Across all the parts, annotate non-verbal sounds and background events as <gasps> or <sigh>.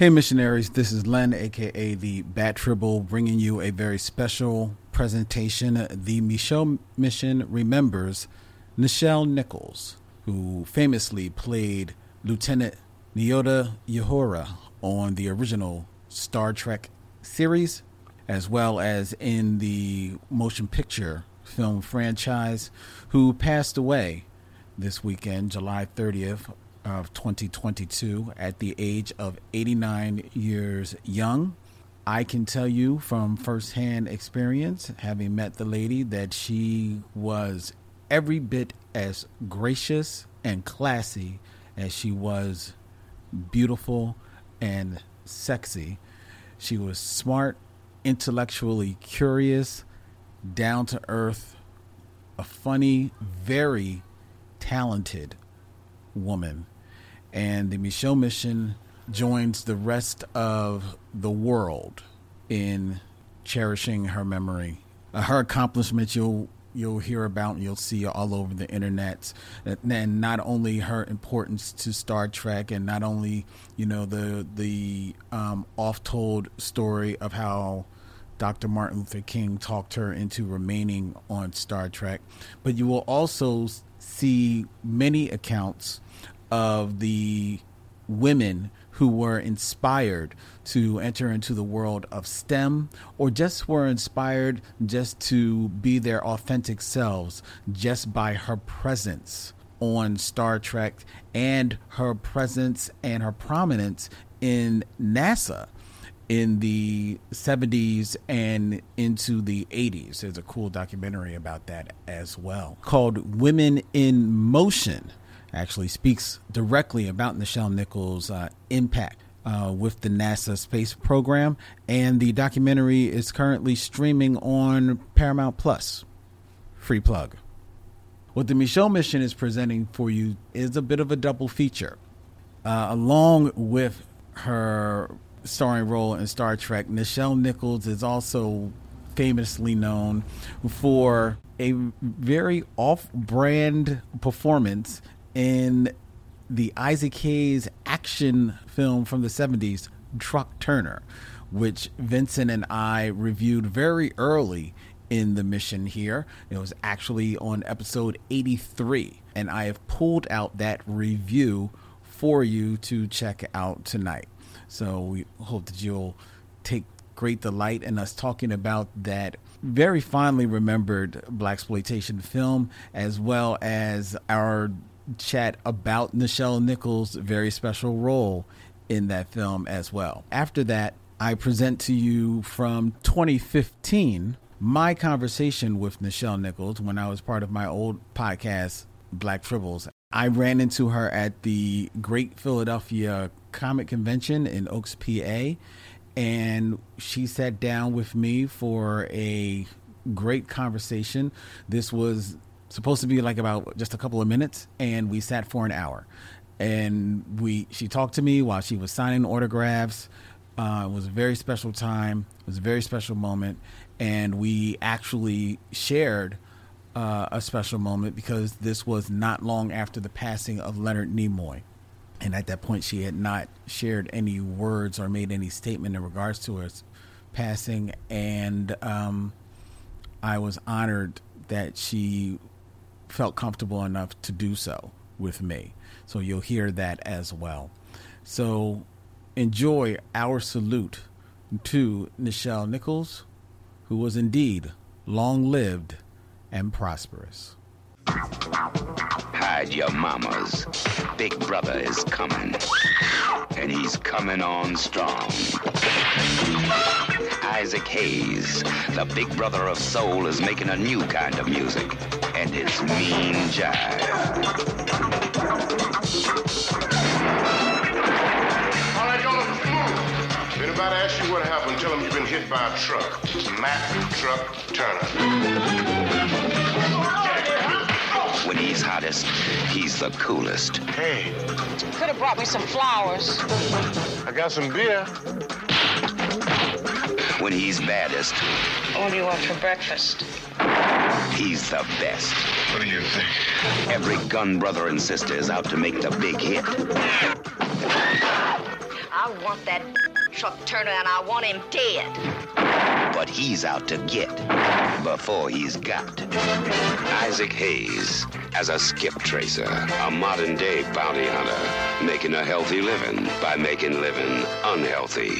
Hey, missionaries, this is Len, aka the Bat Tribble, bringing you a very special presentation. The Michelle Mission remembers Nichelle Nichols, who famously played Lieutenant Nyota Uhura on the original Star Trek series, as well as in the motion picture film franchise, who passed away this weekend, July 30th, of 2022 at the age of 89 years young. I can tell you from firsthand experience, having met the lady, that she was every bit as gracious and classy as she was beautiful and sexy. She was smart, intellectually curious, down to earth, a funny, very talented woman. And the Michelle mission joins the rest of the world in cherishing her memory. Uh, her accomplishments you'll you'll hear about and you'll see all over the internet and not only her importance to Star Trek and not only you know the the um, oft told story of how Dr. Martin Luther King talked her into remaining on Star Trek but you will also see many accounts of the women who were inspired to enter into the world of STEM or just were inspired just to be their authentic selves just by her presence on Star Trek and her presence and her prominence in NASA in the 70s and into the 80s. There's a cool documentary about that as well called Women in Motion actually speaks directly about Nichelle Nichols' uh, impact uh, with the NASA space program, and the documentary is currently streaming on Paramount Plus. Free plug. What the Michelle mission is presenting for you is a bit of a double feature. Uh, along with her starring role in Star Trek, Nichelle Nichols is also famously known for a very off brand performance in the Isaac Hayes action film from the 70s, Truck Turner, which Vincent and I reviewed very early in the mission here. It was actually on episode 83, and I have pulled out that review for you to check out tonight. So we hope that you'll take great delight in us talking about that very fondly remembered blaxploitation film as well as our chat about Nichelle Nichols' very special role in that film as well. After that, I present to you from 2015 my conversation with Nichelle Nichols when I was part of my old podcast, Black Tribbles. I ran into her at the Great Philadelphia Comic Convention in Oaks, PA, and she sat down with me for a great conversation. This was supposed to be like about just a couple of minutes, and we sat for an hour. And we she talked to me while she was signing autographs. Uh, it was a very special time. It was a very special moment, and we actually shared uh, a special moment because this was not long after the passing of Leonard Nimoy. And at that point, she had not shared any words or made any statement in regards to his passing. And um, I was honored that she felt comfortable enough to do so with me. So you'll hear that as well. So enjoy our salute to Nichelle Nichols, who was indeed long lived and prosperous. Hide your mamas. Big brother is coming. And he's coming on strong. Isaac Hayes, the big brother of soul, is making a new kind of music. And it's mean jive. Anybody asks you what happened, tell them you've been hit by a truck. Mac Truck Turner. When he's hottest, he's the coolest. Hey, Could have brought me some flowers. I got some beer. When he's baddest, What do you want for breakfast? he's the best. What do you think? Every gun brother and sister is out to make the big hit. I I want that truck Turner and I want him dead. But he's out to get before he's got. Isaac Hayes as a skip tracer, a modern day bounty hunter, making a healthy living by making living unhealthy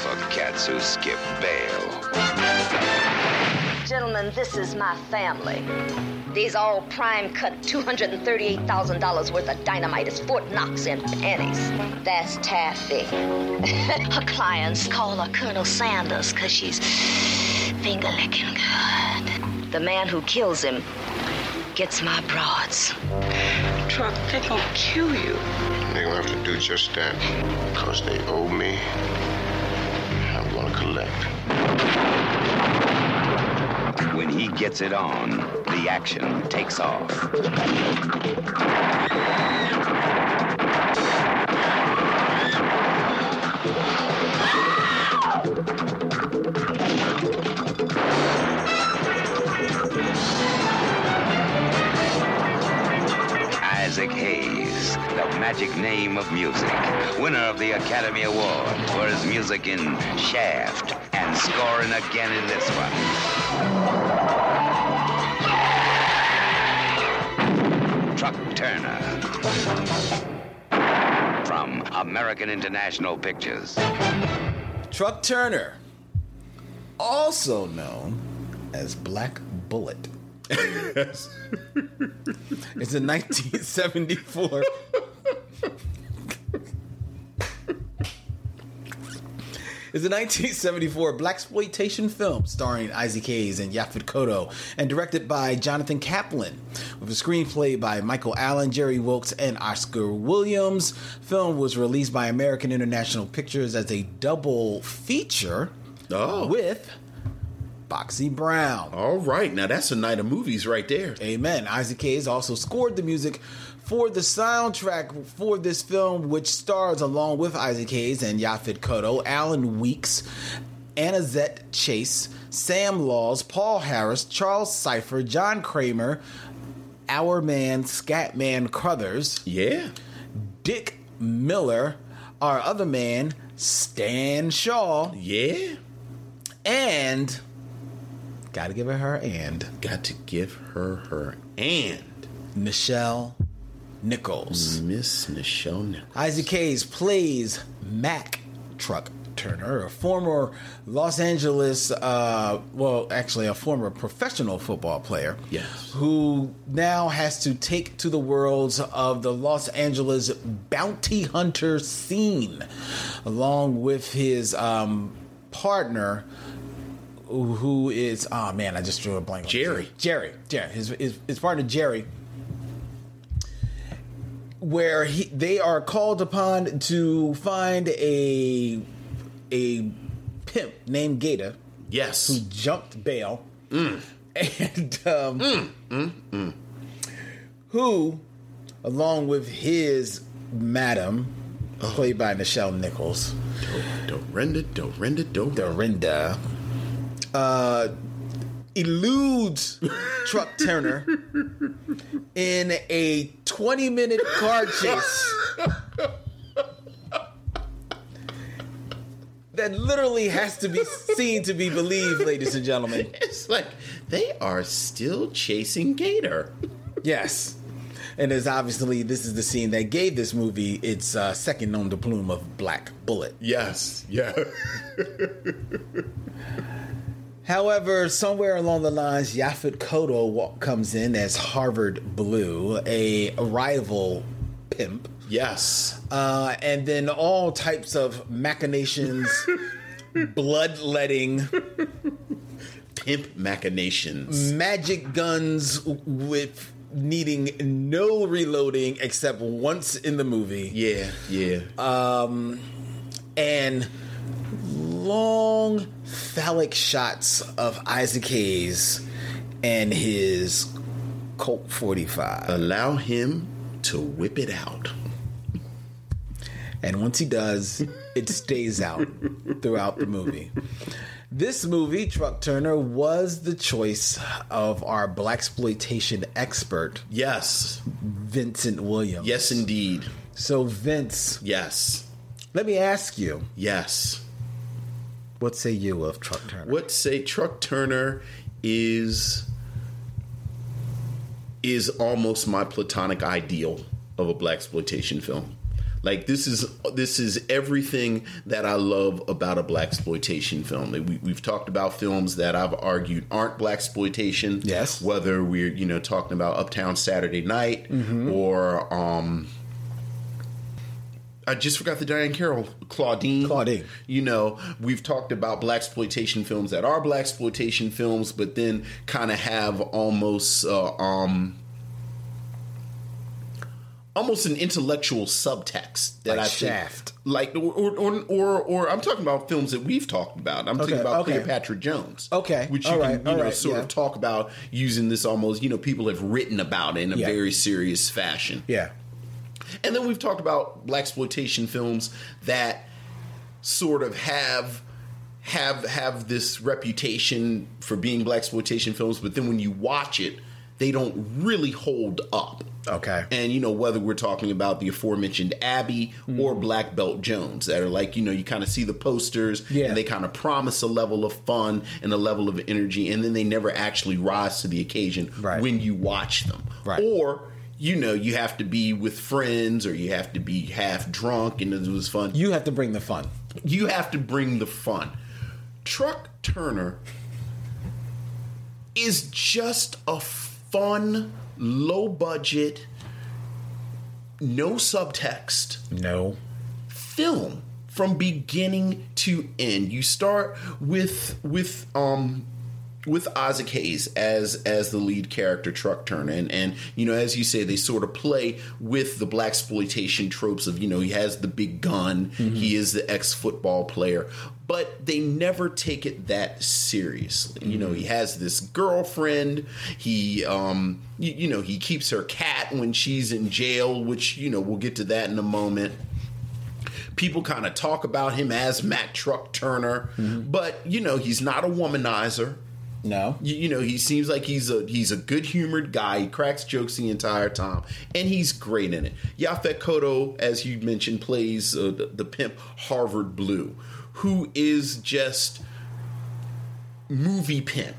for cats who skip bail. Gentlemen, this is my family. These all prime cut $238,000 worth of dynamite is Fort Knox in pennies. That's Taffy. <laughs> her clients call her Colonel Sanders because she's finger licking good. The man who kills him gets my broads. Truck, they gonna kill you. They're gonna have to do just that. Because they owe me. I'm gonna collect. When he gets it on, the action takes off. Isaac Hayes, the magic name of music, winner of the Academy Award for his music in Shaft and scoring again in this one. Truck Turner. From American International Pictures. Truck Turner, also known as Black Bullet. <laughs> it's a 1974. It's a 1974 blaxploitation film starring Isaac Hayes and Yaphet Kotto and directed by Jonathan Kaplan with a screenplay by Michael Allen, Jerry Wilkes, and Oscar Williams. Film was released by American International Pictures as a double feature Oh. with Foxy Brown. All right, now that's a night of movies right there. Amen. Isaac Hayes also scored the music for the soundtrack for this film, which stars along with Isaac Hayes and Yaphet Kotto, Alan Weeks, Annazette Chase, Sam Laws, Paul Harris, Charles Cyphers, John Kramer, Our Man, Scatman Crothers, Yeah. Dick Miller, our other man, Stan Shaw, Yeah. and gotta give her her and Got to give her her and Nichelle Nichols. Miss Nichelle Nichols. Isaac Hayes plays Mac Truck Turner, a former Los Angeles, uh, well, actually, a former professional football player. Yes. Who now has to take to the worlds of the Los Angeles bounty hunter scene, along with his um, partner, who- who is, oh man, I just drew a blank. Jerry. Jerry. Jerry. His, his, his partner, Jerry where he, they are called upon to find a a pimp named Gator. Yes. who jumped bail and um, who, along with his madam, played by Nichelle Nichols, Dorinda, Dorinda, Dorinda. Dorinda, uh, eludes Truck Turner in a 20 minute car chase that literally has to be seen to be believed, ladies and gentlemen. It's like they are still chasing Gator. Yes. And there's obviously this is the scene that gave this movie its uh, second nom de plume of Black Bullet. Yes. Yeah. <laughs> However, somewhere along the lines, Yaphet Kotto wa- comes in as Harvard Blue, a rival pimp, yes. uh, and then all types of machinations, <laughs> bloodletting, Pimp machinations. magic guns with needing no reloading except once in the movie. Yeah. Yeah. and long phallic shots of Isaac Hayes and his Colt 45. Allow him to whip it out. And once he does, it stays out throughout the movie. This movie, Truck Turner, was the choice of our blaxploitation expert, Yes. Vincent Williams. Yes, indeed. So, Vince, Yes. Let me ask you, Yes. What say you of Truck Turner? What say Truck Turner is is almost my platonic ideal of a blaxploitation film. Like this is this is everything that I love about a blaxploitation film. We, we've talked about films that I've argued aren't blaxploitation. Yes. whether we're you know talking about Uptown Saturday Night or um, I just forgot the Diahann Carroll Claudine. Claudine. You know, we've talked about blaxploitation films that are blaxploitation films, but then kind of have almost uh, um almost an intellectual subtext that Like I think, Shaft. like or or, or or or I'm talking about films that we've talked about. I'm Okay, thinking about okay. Cleopatra Jones. Okay, which you all can right, you know right, sort yeah. of talk about using this almost you know people have written about it in a Yeah. very serious fashion. yeah. And then we've talked about blaxploitation films that sort of have have have this reputation for being blaxploitation films, but then when you watch it, they don't really hold up. Okay. And you know whether we're talking about the aforementioned Abby or mm-hmm. Black Belt Jones that are like you know you kind of see the posters Yeah. and they kind of promise a level of fun and a level of energy and then they never actually rise to the occasion Right. when you watch them. Right. Or you know you have to be with friends or you have to be half drunk and it was fun. You have to bring the fun. You have to bring the fun. Truck Turner is just a fun, low budget, no subtext No. film from beginning to end. You start with with um with Isaac Hayes as as the lead character truck turner. And and you know as you say they sort of play with the blaxploitation tropes of you know he has the big gun. Mm-hmm. He is the ex football player. But they never take it that seriously. You know he mm-hmm. has this girlfriend. He um you, you know he keeps her cat when she's in jail which you know we'll get to that in a moment. People kind of talk about him as Mac Truck Turner, mm-hmm. but you know he's not a womanizer. No. You, you know he seems like he's a he's a good humored guy. He cracks jokes the entire time, and he's great in it. Yaphet Kotto, as you mentioned, plays uh, the, the pimp Harvard Blue, who is just movie pimp.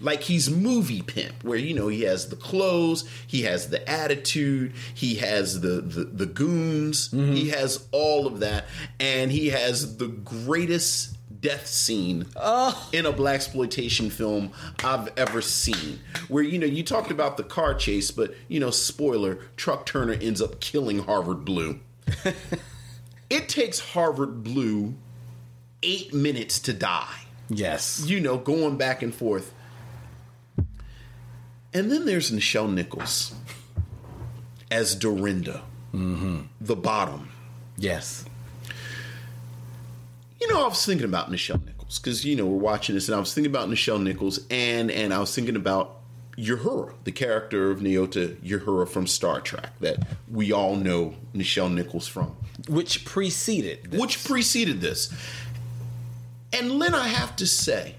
Like he's movie pimp, where you know he has the clothes, he has the attitude, he has the the, the goons, he has all of that, and he has the greatest death scene oh. in a blaxploitation film I've ever seen. Where you know you talked about the car chase, but you know spoiler, Truck Turner ends up killing Harvard Blue. <laughs> it takes Harvard Blue eight minutes to die Yes. you know, going back and forth. And then there's Nichelle Nichols as Dorinda, mm-hmm. the bottom. Yes. You know, I was thinking about Nichelle Nichols because you know we're watching this, and I was thinking about Nichelle Nichols, and and I was thinking about Uhura, the character of Nyota Uhura from Star Trek that we all know Nichelle Nichols from. Which preceded. this. which preceded this. And Len, I have to say,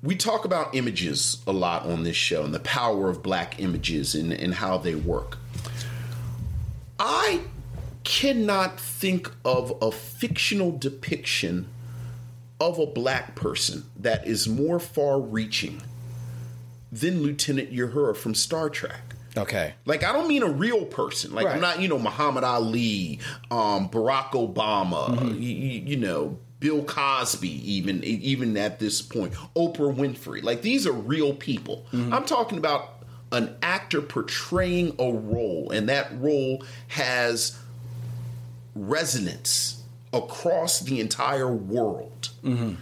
we talk about images a lot on this show and the power of black images and, and how they work. I cannot think of a fictional depiction of a black person that is more far reaching than Lieutenant Uhura from Star Trek. Okay. Like I don't mean a real person. Like Right. I'm not, you know, Muhammad Ali, um, Barack Obama, Mm-hmm. y- y- you, know, Bill Cosby, even even at this point, Oprah Winfrey. Like these are real people. Mm-hmm. I'm talking about an actor portraying a role, and that role has resonance across the entire world. Mm-hmm.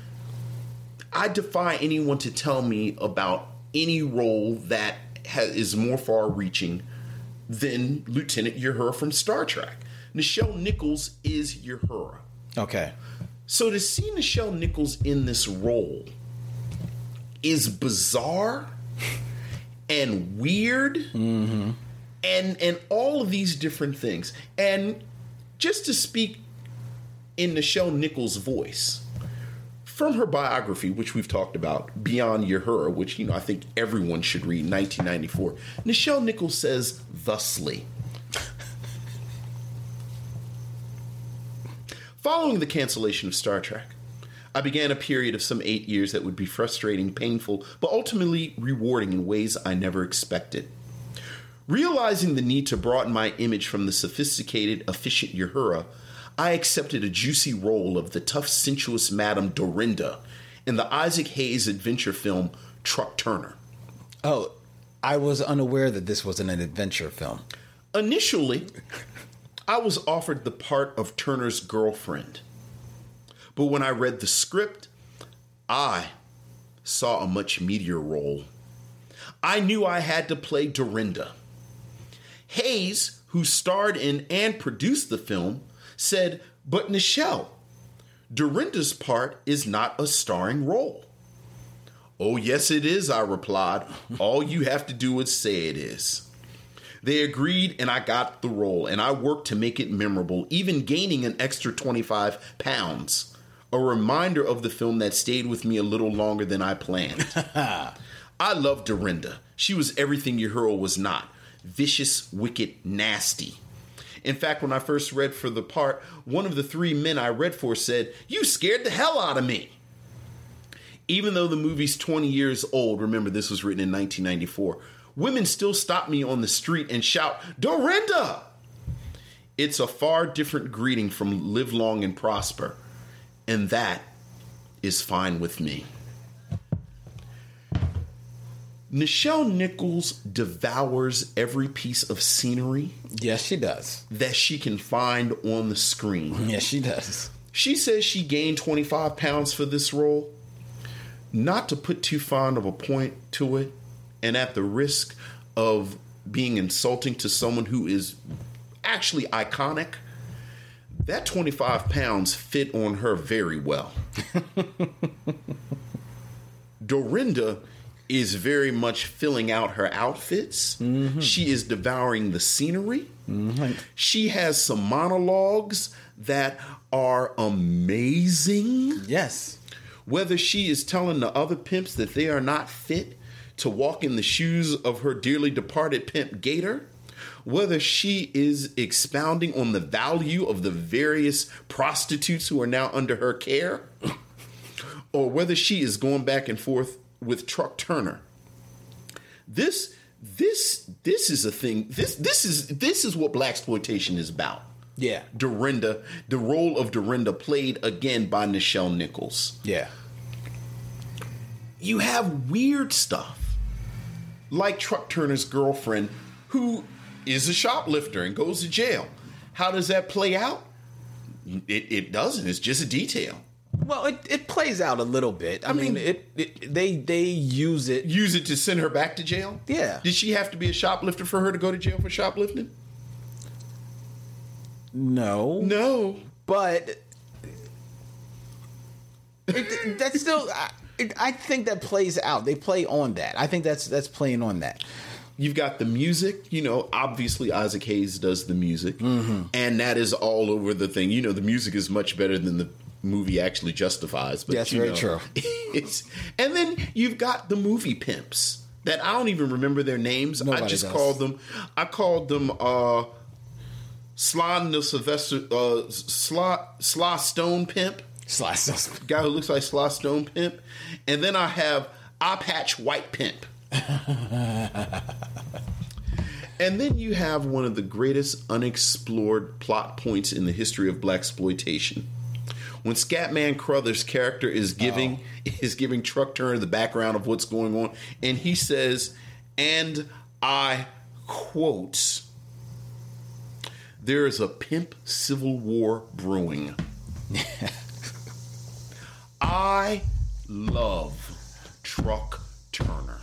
I defy anyone to tell me about any role that ha- is more far reaching than Lieutenant Uhura from Star Trek. Nichelle Nichols is Uhura. Okay. So to see Nichelle Nichols in this role is bizarre and weird mm-hmm. and and all of these different things. And just to speak in Nichelle Nichols' voice, from her biography, which we've talked about, Beyond Uhura, which you know I think everyone should read, 1994. Nichelle Nichols says thusly. Following the cancellation of Star Trek, I began a period of some eight years that would be frustrating, painful, but ultimately rewarding in ways I never expected. Realizing the need to broaden my image from the sophisticated, efficient Uhura, I accepted a juicy role of the tough, sensuous Madame Dorinda in the Isaac Hayes adventure film Truck Turner. Oh, I was unaware that this wasn't an adventure film. Initially, I was offered the part of Turner's girlfriend. But when I read the script, I saw a much meatier role. I knew I had to play Dorinda. Hayes, who starred in and produced the film, said, But Nichelle, Dorinda's part is not a starring role. Oh, yes, it is, I replied. <laughs> All you have to do is say it is. They agreed, and I got the role, and I worked to make it memorable, even gaining an extra 25 pounds. A reminder of the film that stayed with me a little longer than I planned. <laughs> I love Dorinda. She was everything Uhura was not vicious, wicked, nasty. In fact, when I first read for the part, one of the three men I read for said, You scared the hell out of me. Even though the movie's 20 years old, remember this was written in 1994, women still stop me on the street and shout, Dorinda! It's a far different greeting from live long and prosper, and that is fine with me. Nichelle Nichols devours every piece of scenery Yes, she does. that she can find on the screen. Yes, she does. She says she gained 25 pounds for this role. Not to put too fond of a point to it, and at the risk of being insulting to someone who is actually iconic, that 25 pounds fit on her very well. <laughs> Dorinda is very much filling out her outfits. Mm-hmm. She is devouring the scenery. Mm-hmm. She has some monologues that are amazing. Yes. Whether she is telling the other pimps that they are not fit to walk in the shoes of her dearly departed pimp Gator, whether she is expounding on the value of the various prostitutes who are now under her care, or whether she is going back and forth with Truck Turner. This this this is a thing. This this is this is what blaxploitation is about. Yeah. Dorinda, the role of Dorinda played again by Nichelle Nichols. Yeah. You have weird stuff like Truck Turner's girlfriend, who is a shoplifter and goes to jail. How does that play out? It, it doesn't. It's just a detail. Well, it, it plays out a little bit. I, I mean, mean- it, it they they use it. Use it to send her back to jail? Yeah. Did she have to be a shoplifter for her to go to jail for shoplifting? No, No. but it, that's still. I, it, I think that plays out. They play on that. I think that's that's playing on that. You've got the music, you know, obviously Isaac Hayes does the music, mm-hmm. and that is all over the thing. You know, the music is much better than the movie actually justifies. But That's you very know, true. <laughs> And then you've got the movie pimps that I don't even remember their names. I just does. called them. I called them uh, Slon the Sylvester uh, Sly, Sly Stone Pimp, Slice those. guy who looks like Sly Stone Pimp, and then I have Eye Patch White Pimp. <laughs> And then you have one of the greatest unexplored plot points in the history of blaxploitation. When Scatman Crothers' character is giving is giving Truck Turner the background of what's going on, and he says, and I quote, there is a pimp civil war brewing. <laughs> I love Truck Turner.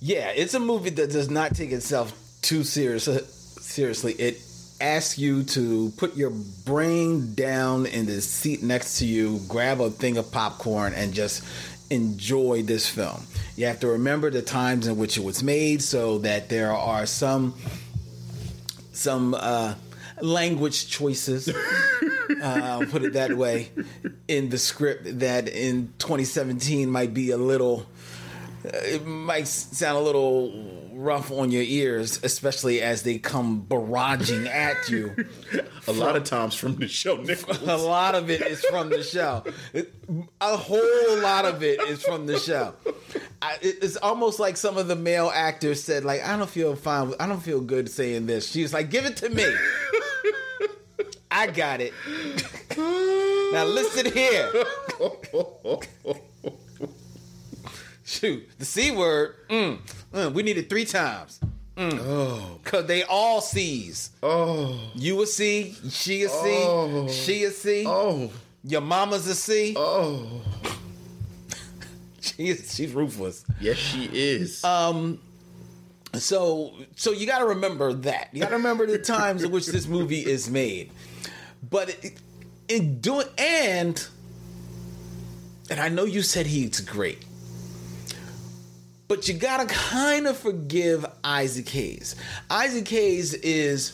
Yeah, it's a movie that does not take itself too serious, uh, seriously. It asks you to put your brain down in the seat next to you, grab a thing of popcorn, and just enjoy this film. You have to remember the times in which it was made, so that there are some some uh, language choices. <laughs> uh, I'll put it that way in the script that in 2017 might be a little it might sound a little rough on your ears, especially as they come barraging at <laughs> you. A lot of times from the show, Nicholas. <laughs> A lot of it is from the show. A whole lot of it is from the show. I, it's almost like some of the male actors said, like, I don't feel fine. I don't feel good saying this. She was like, give it to me. <laughs> I got it. now listen here. Shoot, the c word. Mm, mm, we need it three times. Mm. Oh, cause they all C's. Oh, You a C, she a C, Oh. she a C. oh, Your mama's a C. oh. <laughs> She is, she's ruthless. Yes, she is. Um So so you got to remember that. You got to remember the times in which this movie is made. But it, in doing and and I know you said he's great. But you got to kind of forgive Isaac Hayes. Isaac Hayes is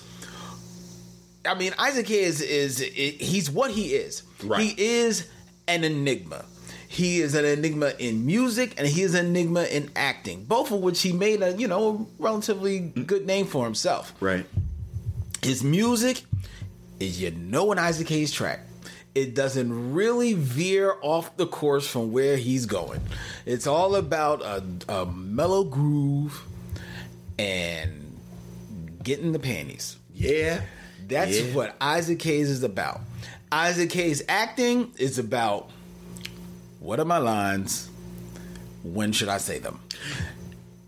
I mean Isaac Hayes is he's what he is. Right. He is an enigma. He is an enigma in music and he is an enigma in acting, both of which he made a you know a relatively mm. good name for himself. right. His music is you know an Isaac Hayes track. It doesn't really veer off the course from where he's going. It's all about a, a mellow groove and getting the panties. Yeah. That's Yeah. what Isaac Hayes is about. Isaac Hayes acting is about what are my lines? When should I say them?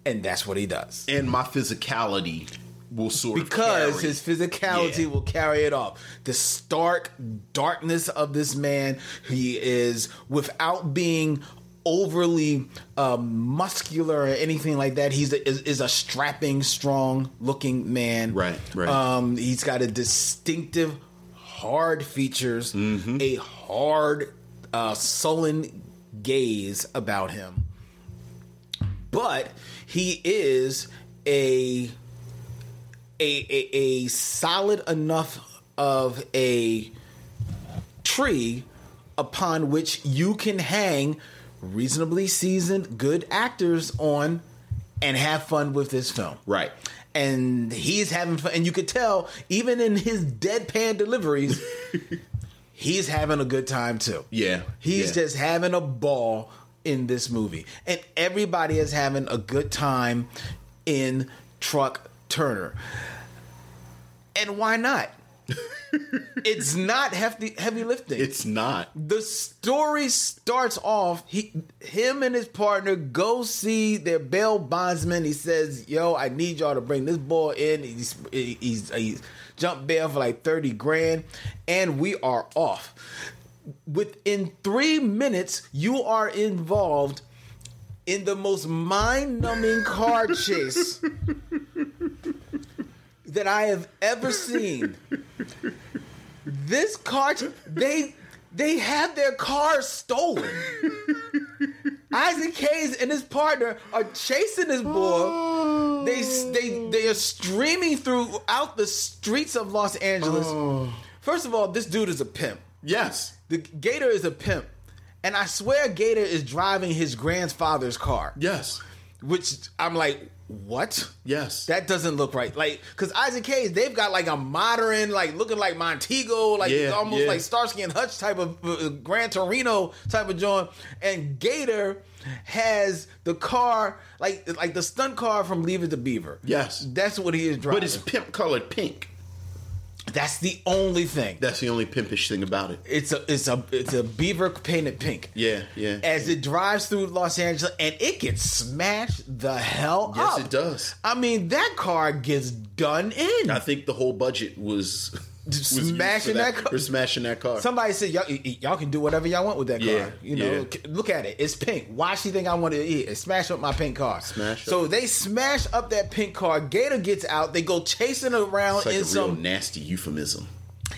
And that's what he does. And my physicality will sort Because his physicality Yeah. will carry it off. The stark darkness of this man, he is without being overly um, muscular or anything like that. He's a, is, is a strapping, strong looking man. Right, right. Um, he's got a distinctive, hard features, Mm-hmm. a hard, uh, sullen gaze about him. But he is a a, a, a solid enough of a tree upon which you can hang reasonably seasoned good actors on and have fun with this film. Right. And he's having fun and you could tell even in his deadpan deliveries <laughs> he's having a good time too. Yeah, He's yeah. just having a ball in this movie. And everybody is having a good time in Truck Turner. And why not? <laughs> it's not hefty heavy lifting. It's not. the story starts off he him and his partner go see their bail bondsman he says yo i need y'all to bring this boy in he's he's, he's jumped bail for like 30 grand and we are off within three minutes you are involved in the most mind-numbing car <laughs> chase that i have ever seen. This car they they have their car stolen. Isaac hayes and his partner are chasing this boy. They they they are streaming throughout the streets of los angeles. Oh. First of all this dude is a pimp. Yes. the gator is a pimp. And i swear gator is driving his grandfather's car. Yes. which i'm like what Yes. that doesn't look right. Like, cause Isaac Hayes, they've got like a modern, like looking like Montego, like Yeah, almost yeah. like Starsky and Hutch type of uh, Gran Torino type of joint. And Gator has the car, like like the stunt car from Leave It to Beaver. Yes. that's what he is driving. But it's pimp colored pink. That's the only thing. That's the only pimpish thing about it. It's a it's a it's a beaver painted pink. Yeah, yeah. As it drives through Los Angeles, and it gets smashed the hell Yes, up. Yes, it does. I mean, that car gets done in. I think the whole budget was, Smashing for that car. For smashing that car. Somebody said y'all, y'all can do whatever y'all want with that Yeah, car. You know, yeah. Look at it. It's pink. Why she think I want to eat it? Smash up my pink car. Smash So up. they smash up that pink car. Gator gets out. They go chasing around like in some. nasty euphemism.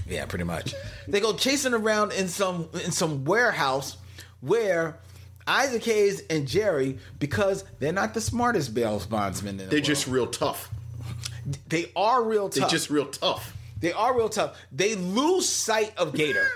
Yeah, pretty much. they go chasing around in some in some warehouse where Isaac Hayes and Jerry, because they're not the smartest bail bondsmen in the They're world. just real tough. they are real tough. They're just real tough. They are real tough. They lose sight of Gator.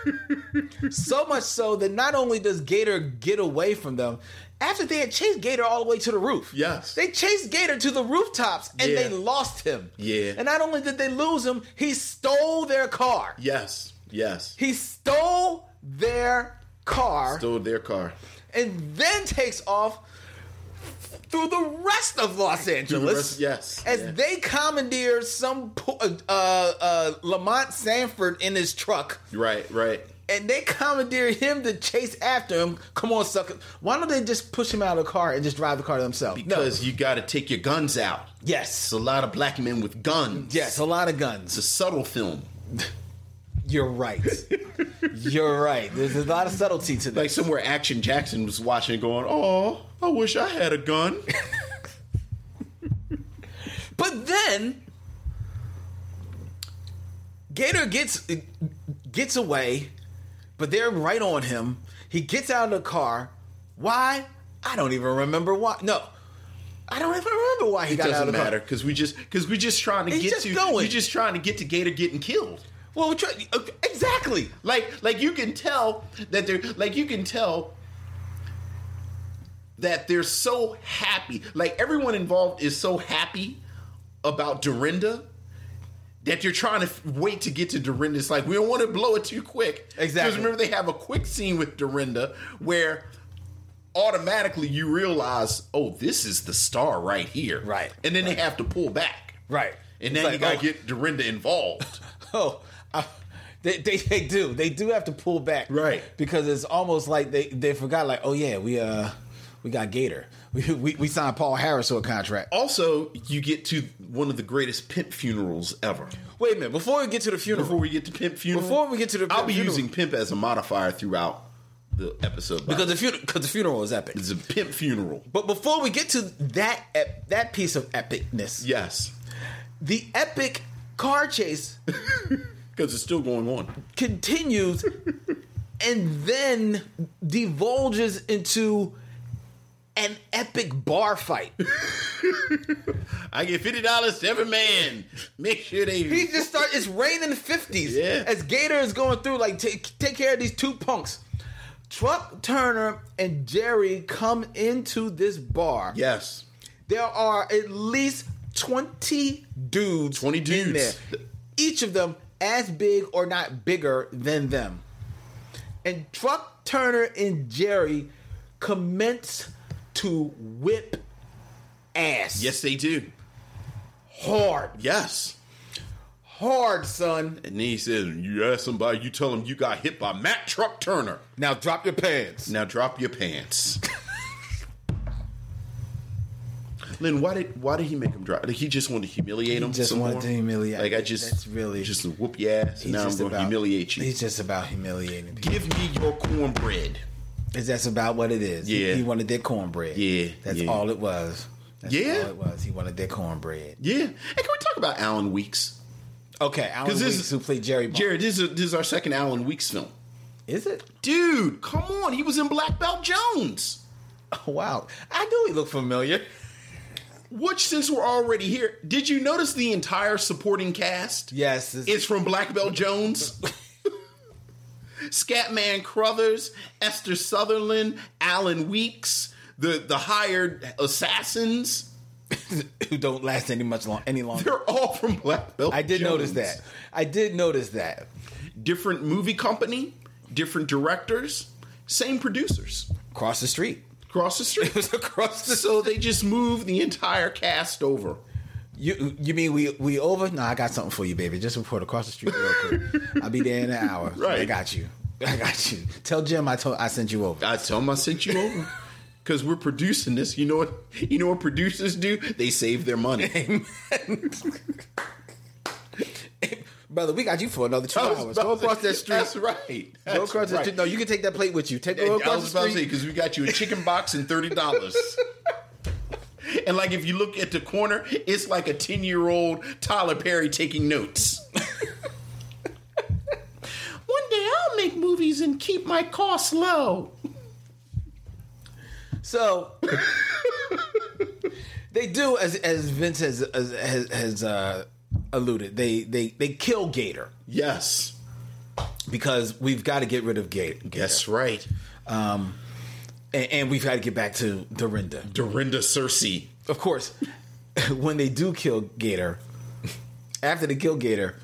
<laughs> so much so that not only does Gator get away from them, after they had chased Gator all the way to the roof. Yes. They chased Gator to the rooftops and Yeah. they lost him. Yeah. And not only did they lose him, he stole their car. Yes. Yes. He stole their car Stole their car. and then takes off through the rest of Los Angeles. rest- yes, As yeah. they commandeer some uh, uh, Lamont Sanford in his truck. Right. Right. and they commandeer him to chase after him. Come on, sucker! Why don't they just push him out of the car and just drive the car themselves? Because you got to take your guns out. It's yes, a lot of black men with guns. yes, a lot of guns. It's a subtle film. <laughs> You're right. You're right. There's a lot of subtlety to that. Like somewhere Action Jackson was watching, going, "Oh, I wish I had a gun." <laughs> But then Gator gets gets away, but they're right on him. He gets out of the car. Why? I don't even remember why. No. I don't even remember why he It got out of the car. matter because we just because we just trying to He's get just to going. we just trying to get to Gator getting killed. Well, exactly. Like like you can tell that they're like you can tell that they're so happy. Like everyone involved is so happy about Dorinda that you're trying to f- wait to get to Dorinda. It's like we don't want to blow it too quick. Exactly. Because remember they have a quick scene with Dorinda where automatically you realize, oh, this is the star right here. Right. And then they have to pull back. Right. And It's then like, you gotta oh. get Dorinda involved. <laughs> Oh, I, <laughs> they, they they do they do have to pull back, Right. Because it's almost like they they forgot, like, oh yeah, we uh we got Gator, <laughs> we we, we signed Paul Harris to a contract. Also, you get to one of the greatest pimp funerals ever. Wait a minute, before we get to the funeral, Before we get to pimp funeral, Before we get to the I'll be funeral. using pimp as a modifier throughout the episode because the funeral because the funeral is epic. it's a pimp funeral. But before we get to that ep- that piece of epicness, Yes, the epic car chase <laughs> because it's still going on. continues <laughs> and then divulges into an epic bar fight. <laughs> I get fifty dollars to every man. Make sure they. He just start. It's raining fifties. Yeah. As Gator is going through, like take take care of these two punks. Truck Turner and Jerry come into this bar. yes, There are at least twenty dudes. 20 in dudes. there. Each of them as big or not bigger than them. And Truck Turner and Jerry commence to whip ass. yes, they do. hard, Yes, hard, son. and then he says, "You ask somebody, you tell them you got hit by Mac Truck Turner. Now drop your pants. Now drop your pants." <laughs> Len, why did why did he make him drop? Like, he just wanted to humiliate him. just some wanted more? to humiliate. Like I just, That's really- just whoop your ass. And now I'm going to humiliate you. He's just about humiliating people. Give me your cornbread. Is that's about what it is? He- Yeah. he, wanted their cornbread. Yeah, that's yeah. all it was. That's Yeah? all it was. He wanted their cornbread. Yeah. Hey, can we talk about Alan Weeks? Okay, Alan this Weeks, is- who played Jerry. Bond. Jared, this is, this is our second Alan Weeks film. is it? Dude, come on. He was in Black Belt Jones. Oh, <laughs> wow, I knew he looked familiar. Which, since we're already here, did you notice the entire supporting cast? Yes, it's, It's from Black Belt Jones. Scatman Crothers, Esther Sutherland, Alan Weeks, the, the hired assassins. <laughs> who don't last any much long any longer. They're all from Black Belt I did notice that. I did notice that. different movie company, different directors, same producers Across the street. Across the street. <laughs> It was across the. so they just moved the entire cast over. You you mean we we over? No, I got something for you, baby. Just report across the street real quick. I'll be there in an hour. <laughs> Right. I got you. I got you. Tell Jim I told I sent you over. I tell him I sent you over <laughs> because we're producing this. You know what? You know what producers do? They save their money. Brother, we got you for another two I was hours. about Go across that street. That's right. Go That's across the street. No, you can take that plate with you. Take I go was across about the to say street. because we got you a chicken box and thirty dollars. <laughs> and like if you look at the corner, it's like a ten year old Tyler Perry taking notes. <laughs> One day I'll make movies and keep my costs low. So <laughs> they do as as Vince has has, has, has uh, alluded. They they they kill Gator Yes, because we've got to get rid of Gator. Gator. that's right. Um, and, and we've got to get back to Dorinda. Dorinda Cersei. Of course, <laughs> when they do kill Gator, after they kill Gator,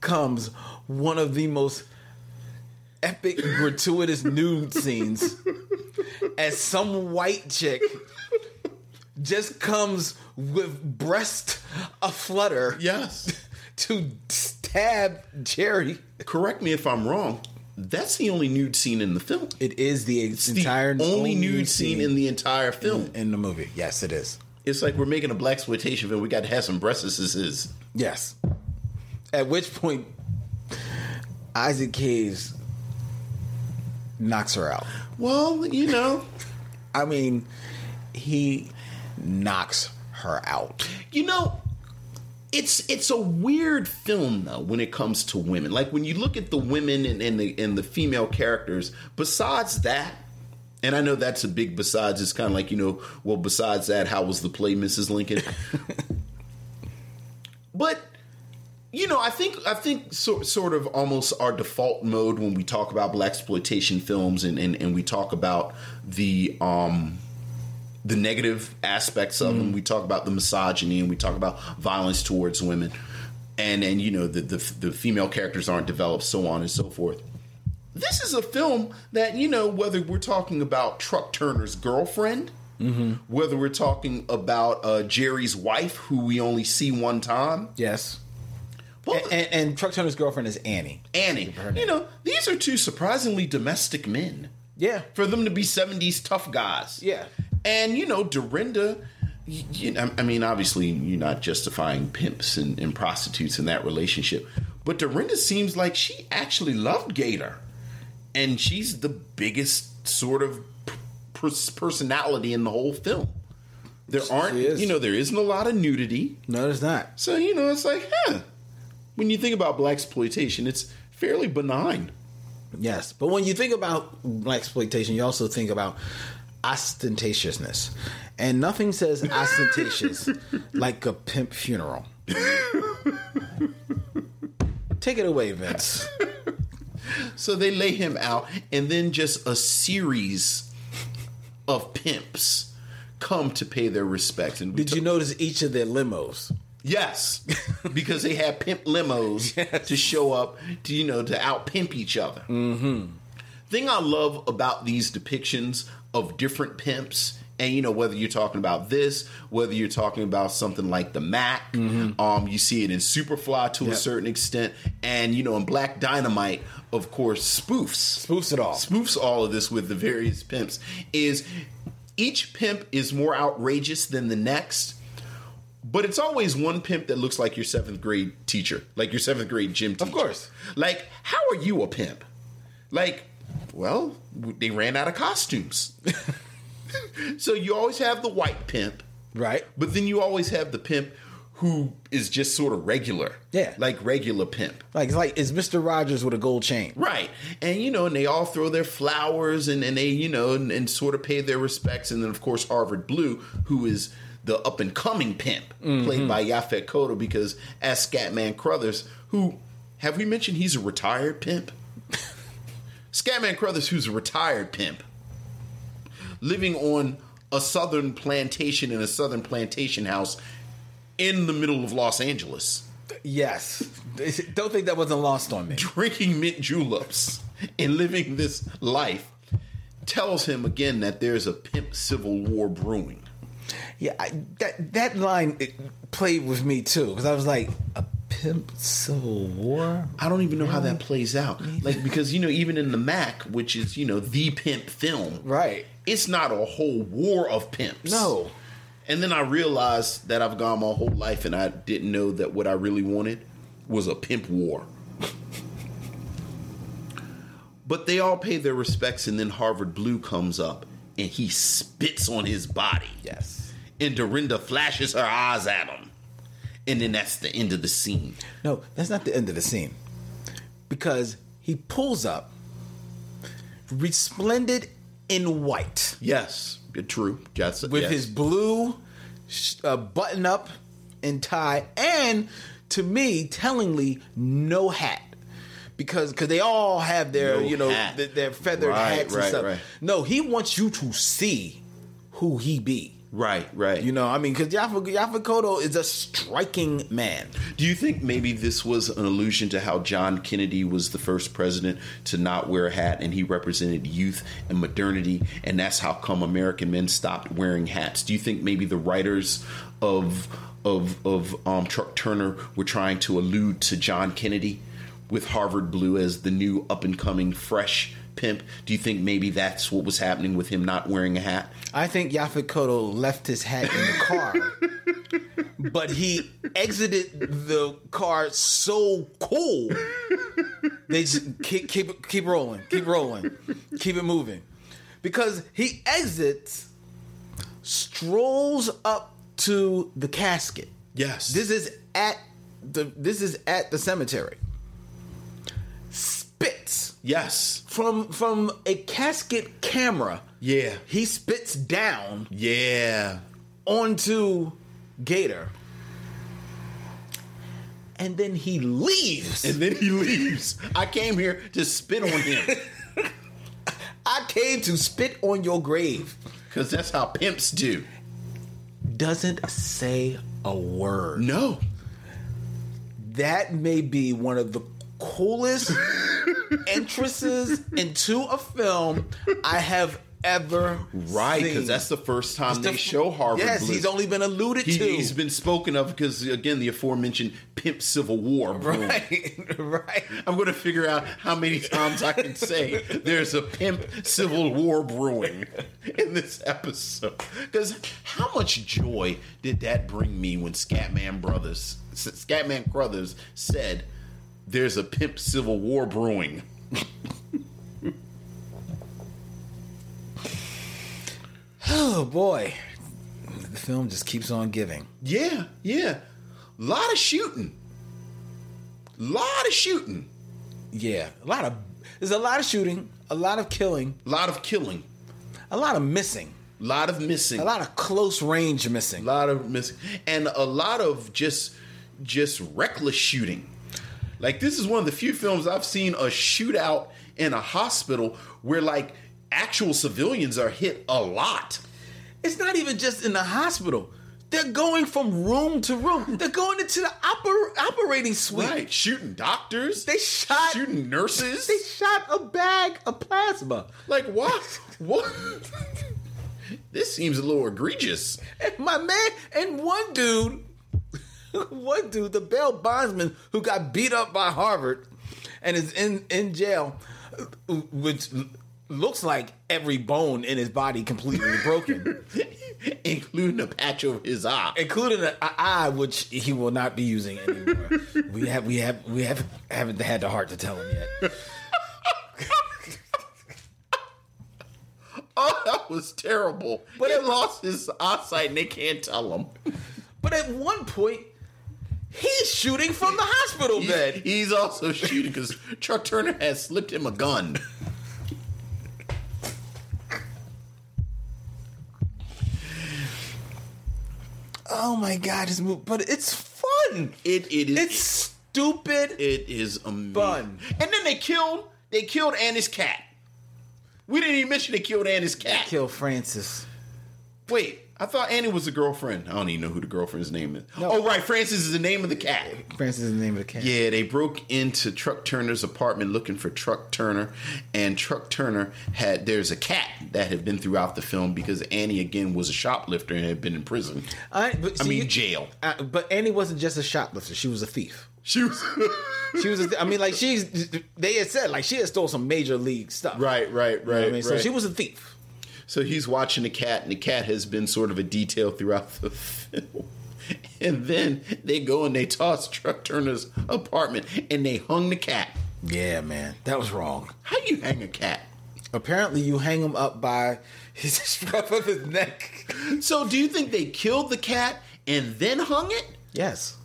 comes one of the most epic, <laughs> gratuitous nude scenes as some white chick just comes with breast aflutter Yes. <laughs> to stab Jerry. Correct me if I'm wrong. That's the only nude scene in the film. It is the It's entire the only nude scene in the entire film. in the movie. Yes, it is. It's like we're making a blaxploitation film. We got to have some breasts. This is. Yes. At which point, Isaac Hayes knocks her out. Well, you know, I mean, he knocks her out. you know, it's it's a weird film though when it comes to women. Like when you look at the women and, and the and the female characters. Besides that, and I know that's a big besides. It's kind of like you know, well, besides that, how was the play, Mrs. Lincoln? <laughs> but you know, I think I think so, sort of almost our default mode when we talk about blaxploitation films and, and, and we talk about the um the negative aspects of them. We talk about the misogyny and we talk about violence towards women, and and you know the the, the female characters aren't developed, so on and so forth. This is a film that you know whether we're talking about Truck Turner's girlfriend, whether we're talking about uh, Jerry's wife, who we only see one time, Yes. well, And, and, and Truck Turner's girlfriend is Annie. Annie. You know, these are two surprisingly domestic men. Yeah. For them to be 70s tough guys. Yeah. And, you know, Dorinda, you know, I mean, obviously, you're not justifying pimps and, and prostitutes in that relationship. But Dorinda seems like she actually loved Gator. And she's the biggest sort of pers- personality in the whole film. There aren't, you know, there isn't a lot of nudity. No, there's not. So, you know, it's like, huh. When you think about blaxploitation, it's fairly benign. Yes. But when you think about blaxploitation, you also think about ostentatiousness. And nothing says ostentatious <laughs> like a pimp funeral. Take it away, Vince. So they lay him out, and then just a series of pimps come to pay their respects. And Did you notice each of their limos? Yes, because they had pimp limos <laughs> to show up to you know to out pimp each other. Mm-hmm. Thing I love about these depictions of different pimps, and you know whether you're talking about this, whether you're talking about something like the Mack, um, you see it in Superfly to a certain extent, and you know in Black Dynamite, of course, spoofs. Spoofs it all. spoofs all of this with the various pimps. Is each pimp is more outrageous than the next but it's always one pimp that looks like your seventh grade teacher like your seventh grade gym teacher. Of course. like how are you a pimp? Like well they ran out of costumes <laughs> so you always have the white pimp Right. but then you always have the pimp who is just sort of regular Yeah. like regular pimp Like it's like it's Mr. Rogers with a gold chain. Right. And, you know, and they all throw their flowers and, and they, you know, and, and sort of pay their respects. And then, of course, Harvard Blue, who is the up and coming pimp, played mm-hmm. by Yaphet Kotto, because as Scatman Crothers, who, have we mentioned he's a retired pimp? Scatman Crothers, who's a retired pimp, living on a southern plantation in a southern plantation house in the middle of Los Angeles. Yes. Don't think that wasn't lost on me. drinking mint juleps and living this life tells him again that there's a pimp civil war brewing. Yeah, I, that that line it played with me too because I was like, a pimp civil war. I don't even know how that plays out. Like because you know even in the Mack, which is you know the pimp film, Right. It's not a whole war of pimps. No. And then I realized that I've gone my whole life and I didn't know that what I really wanted was a pimp war. but they all pay their respects and then Harvard Blue comes up and he spits on his body. Yes. And Dorinda flashes her eyes at him. And then that's the end of the scene. No, that's not the end of the scene because he pulls up, resplendent in white, Yes, true. That's, with yes. his blue uh, button up and tie, and to me, tellingly, no hat. because because they all have their No you know hat. their, their feathered Right, hats and right, stuff. right. No, he wants you to see who he be. Right, right. You know, I mean, because Yaphet Yaphet Kotto is a striking man. Do you think maybe this was an allusion to how John Kennedy was the first president to not wear a hat and he represented youth and modernity and that's how come American men stopped wearing hats? Do you think maybe the writers of of of um, Truck Turner were trying to allude to John Kennedy with Harvard Blue as the new up and coming fresh pimp? Do you think maybe that's what was happening with him not wearing a hat? I think Yaphet Kotto left his hat in the car, but he exited the car so cool. They just keep keep keep rolling, keep rolling, keep it moving, because he exits, strolls up to the casket. Yes. This is at the this is at the cemetery. Spits yes. from from a casket camera. Yeah. He spits down Yeah. onto Gator. And then he leaves. And then he leaves. I came here to spit on him. <laughs> I came to spit on your grave. Because that's how pimps do. Doesn't say a word. No. That may be one of the coolest <laughs> entrances into a film I have ever Right, because that's the first time The- they show Harvard. Yes, he's only been alluded He, to. He's been spoken of because again the aforementioned pimp civil war. <laughs> brewing. right, <laughs> right. I'm going to figure out how many times I can say there's a pimp civil war brewing in this episode. Because how much joy did that bring me when Scatman Crothers, Scatman Crothers said, "There's a pimp civil war brewing." Oh boy, the film just keeps on giving. Yeah, yeah, lot of shooting, lot of shooting, Yeah, a lot of there's a lot of shooting, a lot of killing, lot of killing, a lot of missing, lot of missing, a lot of close range missing. a lot of missing, and a lot of just just reckless shooting. Like this is one of the few films I've seen a shootout in a hospital where like actual civilians are hit a lot. It's not even just in the hospital. They're going from room to room. Hmm. They're going into the oper- operating suite. Right, shooting doctors. They shot- shooting nurses. They shot a bag of plasma. like what? <laughs> what? this seems a little egregious. And my man, and one dude, <laughs> one dude, the bail bondsman who got beat up by Harvard and is in, in jail, which looks like every bone in his body completely <laughs> broken, <laughs> including a patch over his eye. including an eye which he will not be using anymore. we have we have we have haven't had the heart to tell him yet. Oh, that was terrible. But he lost his eyesight and they can't tell him. But at one point, he's shooting from the hospital He's, bed. he's also shooting because Truck Turner has slipped him a gun. Oh my god, this movie, but it's fun. It it is It's stupid. it is amazing. Fun. And then they killed they killed Annie's cat. We didn't even mention they killed Annie's cat. Kill Francis. Wait, I thought Annie was the girlfriend. I don't even know who the girlfriend's name is. No. Oh right, Francis is the name of the cat. Francis is the name of the cat. Yeah, they broke into Truck Turner's apartment looking for Truck Turner, and Truck Turner had there's a cat that had been throughout the film because Annie again was a shoplifter and had been in prison. I, but I see, mean jail. uh, but Annie wasn't just a shoplifter; she was a thief. She was <laughs> She was. A, I mean, like she's. They had said like she had stole some major league stuff. right, right, You know right. I mean, so she was a thief. So he's watching the cat, and the cat has been sort of a detail throughout the film. <laughs> And then they go and they toss Truck Turner's apartment, and they hung the cat. Yeah, man, that was wrong. How you hang a cat? Apparently, you hang him up by <laughs> his scruff of his neck. So do you think they killed the cat and then hung it? Yes,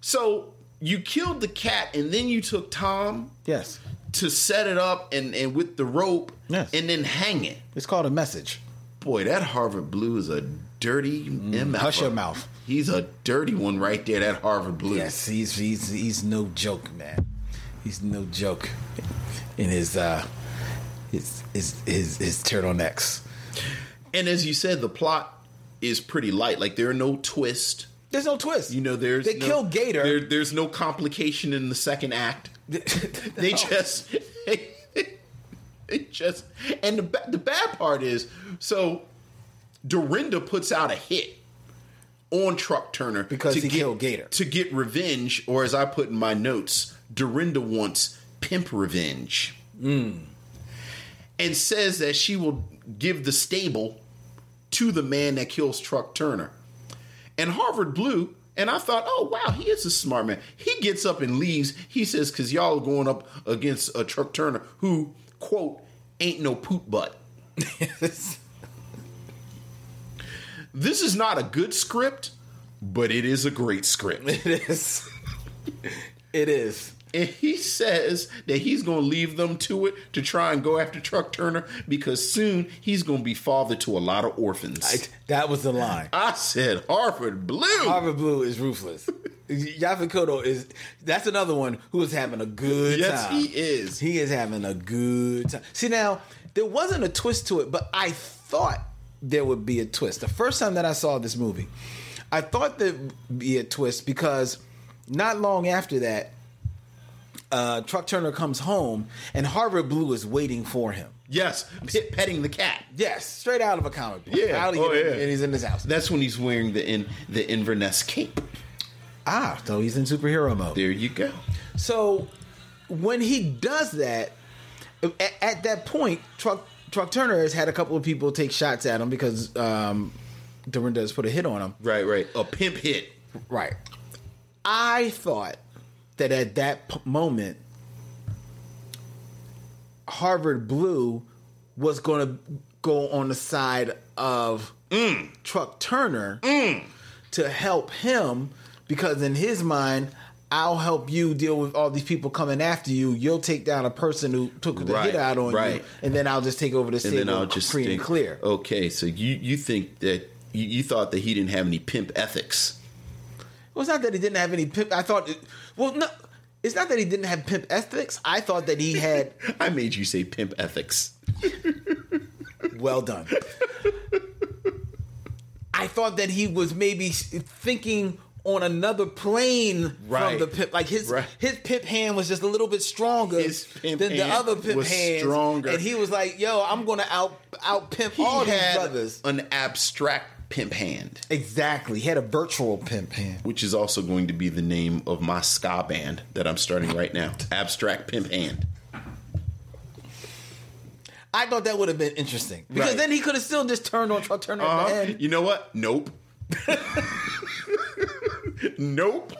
So you killed the cat and then you took Tom yes. to set it up and, and with the rope Yes. and then hang it. It's called a message. Boy, that Harvard Blue is a dirty MF. Mm, hush your mouth. He's a dirty one right there, that Harvard Blue. Yes, he's he's he's no joke, man. he's no joke in his uh his his his, his turtlenecks. And as you said, the plot is pretty light. Like there are no twist. There's no twist. You know, there's they no, kill Gator. There, there's no complication in the second act. <laughs> They just, they <laughs> <laughs> just, and the the bad part is, so Dorinda puts out a hit on Truck Turner Because to he get, killed Gator. to get revenge, or as I put in my notes, Dorinda wants pimp revenge, Hmm. and says that she will give the stable to the man that kills Truck Turner. And Harvard Blue, and I thought, oh wow, he is a smart man. He gets up and leaves. He says, because y'all are going up against a Truck Turner who, quote, ain't no poop butt. This is not a good script, but it is a great script. <laughs> it is. It is. And he says that he's going to leave them to it to try and go after Truck Turner because soon he's going to be father to a lot of orphans. I, that was the line. <laughs> I said Harvard Blue. Harvard Blue is ruthless. <laughs> Yaphet Kotto is that's another one who is having a good Yes, time. he is. He is having a good time. See now, there wasn't a twist to it, but I thought there would be a twist. The first time that I saw this movie, I thought there'd be a twist because not long after that, uh, Truck Turner comes home and Harvard Blue is waiting for him. Yes, pet, petting the cat. Yes, straight out of a comic book. Yeah, Out oh, yeah. and he's in his house. That's when he's wearing the in, the Inverness cape. Ah, so he's in superhero mode. There you go. So when he does that, at, at that point, Truck Truck Turner has had a couple of people take shots at him because um, Dorinda has put a hit on him. Right, right. A pimp hit. Right. I thought that at that p- moment, Harvard Blue was going to go on the side of mm. Truck Turner mm. to help him because in his mind, I'll help you deal with all these people coming after you. You'll take down a person who took the Right, hit out on you, and then I'll just take over the And then I'll just free and clear. Okay, so you you think that you, you thought that he didn't have any pimp ethics. Well, it's not that he didn't have any pimp. I thought, it, well, no, it's not that he didn't have pimp ethics. I thought that he had. <laughs> I made you say pimp ethics. <laughs> well done. I thought that he was maybe thinking on another plane Right. from the pimp. Like his Right. his pimp hand was just a little bit stronger His pimp than the other pimp was hands. stronger. And he was like, "Yo, I'm gonna out out pimp all these brothers." an abstract pimp hand, Exactly. He had a virtual pimp hand. which is also going to be the name of my ska band that I'm starting right now. Abstract pimp hand. I thought that would have been interesting because Right. then he could have still just turned on Truck Turner at the Uh-huh. You know what? Nope. nope.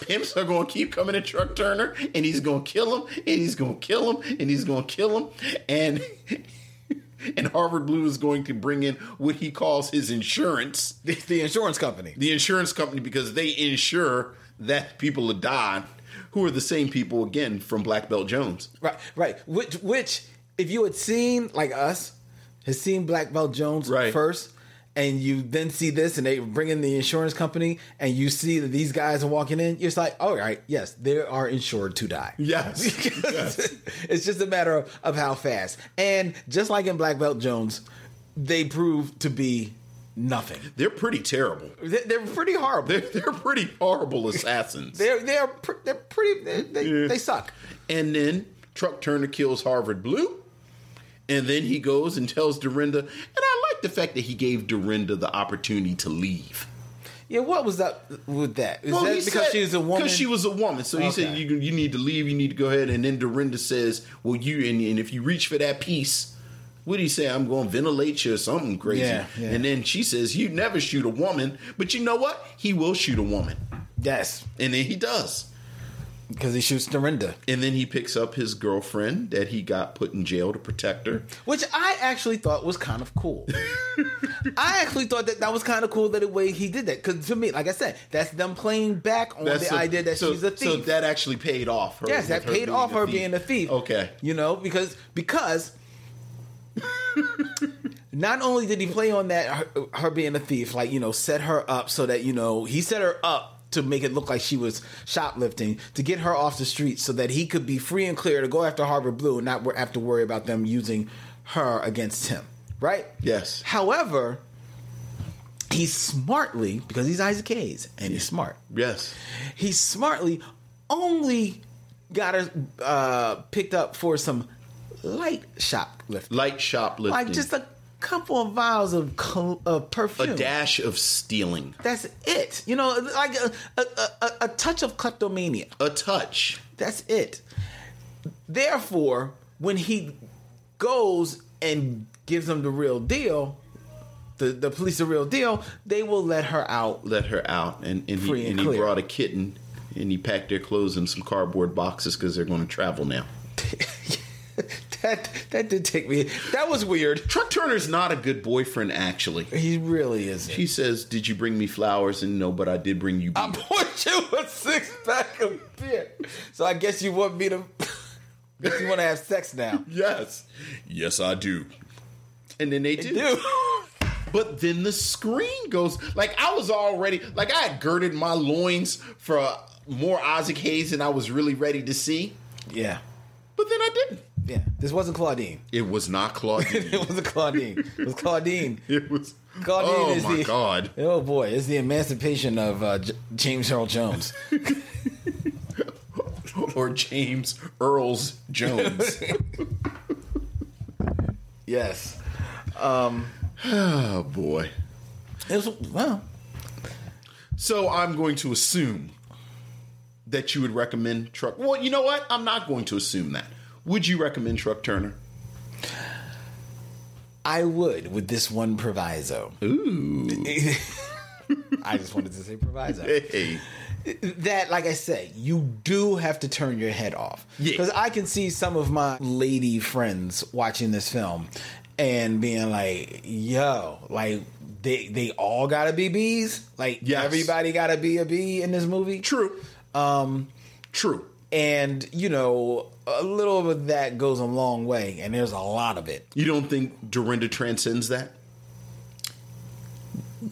Pimps are going to keep coming at Truck Turner, and he's going to kill him, and he's going to kill him, and he's going to kill him, and <laughs> and Harvard Blue is going to bring in what he calls his insurance, <laughs> The, the insurance company. the insurance company, because they insure that people have died, who are the same people again from Black Belt Jones. Right, right. Which, which, if you had seen like us, has seen Black Belt Jones Right. first, and you then see this, and they bring in the insurance company, and you see that these guys are walking in, you're just like, all right, yes, they are insured to die. <laughs> Yes. it's just a matter of, of how fast. And just like in Black Belt Jones, they prove to be nothing. They're pretty terrible. They- They're pretty horrible. They're, they're pretty horrible assassins. <laughs> They're they're pr- they're pretty. They, they, Yeah. they suck. And then Truck Turner kills Harvard Blue. And then he goes and tells Dorinda. And I like the fact that he gave Dorinda the opportunity to leave. Yeah, what was that with that? Is Well, that he because said- she was a woman? Because she was a woman. So he said, you, you need to leave. You need to go ahead. And then Dorinda says, well, you, and, and if you reach for that piece, what do you say? I'm going to ventilate you or something crazy. Yeah, yeah. And then she says, you never shoot a woman. But you know what? He will shoot a woman. Yes, And then he does. Because he shoots Dorinda, And then he picks up his girlfriend that he got put in jail to protect her. which I actually thought was kind of cool. <laughs> I actually thought that that was kind of cool that the way he did that. Because to me, like I said, that's them playing back on the That's so- idea that so- she's a thief. So that actually paid off. Her, yes, that paid off a her thief. being a thief. Okay. you know because because. Not only did he play on that her, her being a thief, like you know, set her up so that you know he set her up to make it look like she was shoplifting to get her off the street so that he could be free and clear to go after Harvard Blue and not have to worry about them using her against him. Right? Yes. However, he smartly, because he's Isaac Hayes and he's smart, Yes. he smartly only got her uh, picked up for some light shoplifting. Light shoplifting. Like just a couple of vials of, co- of a dash of stealing. That's it. You know, like a, a, a, a touch of kleptomania. A touch. That's it. Therefore, when he goes and gives them the real deal, the, the police the real deal, they will let her out. Let her out. And, and, he, and and he brought a kitten and he packed their clothes in some cardboard boxes because they're going to travel now. <laughs> that that did take me. That was weird. Truck Turner's not a good boyfriend, actually. He really isn't. He says, Did you bring me flowers? And no, but I did bring you I beer. bought you a six pack of beer. So I guess you want me to. guess you want to have sex now. Yes. Yes, I do. And then they do. Dude. But then the screen goes like I was already like I had girded my loins for more Isaac Hayes than I was really ready to see. Yeah. But then I didn't. Yeah. This wasn't Claudine. It was not Claudine. <laughs> it wasn't Claudine. It was Claudine. <laughs> it was. Claudine oh is my the, god! Oh boy, it's the emancipation of uh, J- James Earl Jones. <laughs> Or James Earls Jones. yes. oh boy! It was well. So I'm going to assume that you would recommend Truck. Well, you know what? I'm not going to assume that. Would you recommend Truck Turner? I would with this one proviso. Ooh. <laughs> I just wanted to say proviso. Hey. that, like I said, you do have to turn your head off. Yeah. Because I can see some of my lady friends watching this film and being like, yo, like, they, they all gotta be bees? Like, Yes. everybody gotta be a bee in this movie? True. Um, True. and, you know, a little of that goes a long way, and there's a lot of it. You don't think Dorinda transcends that?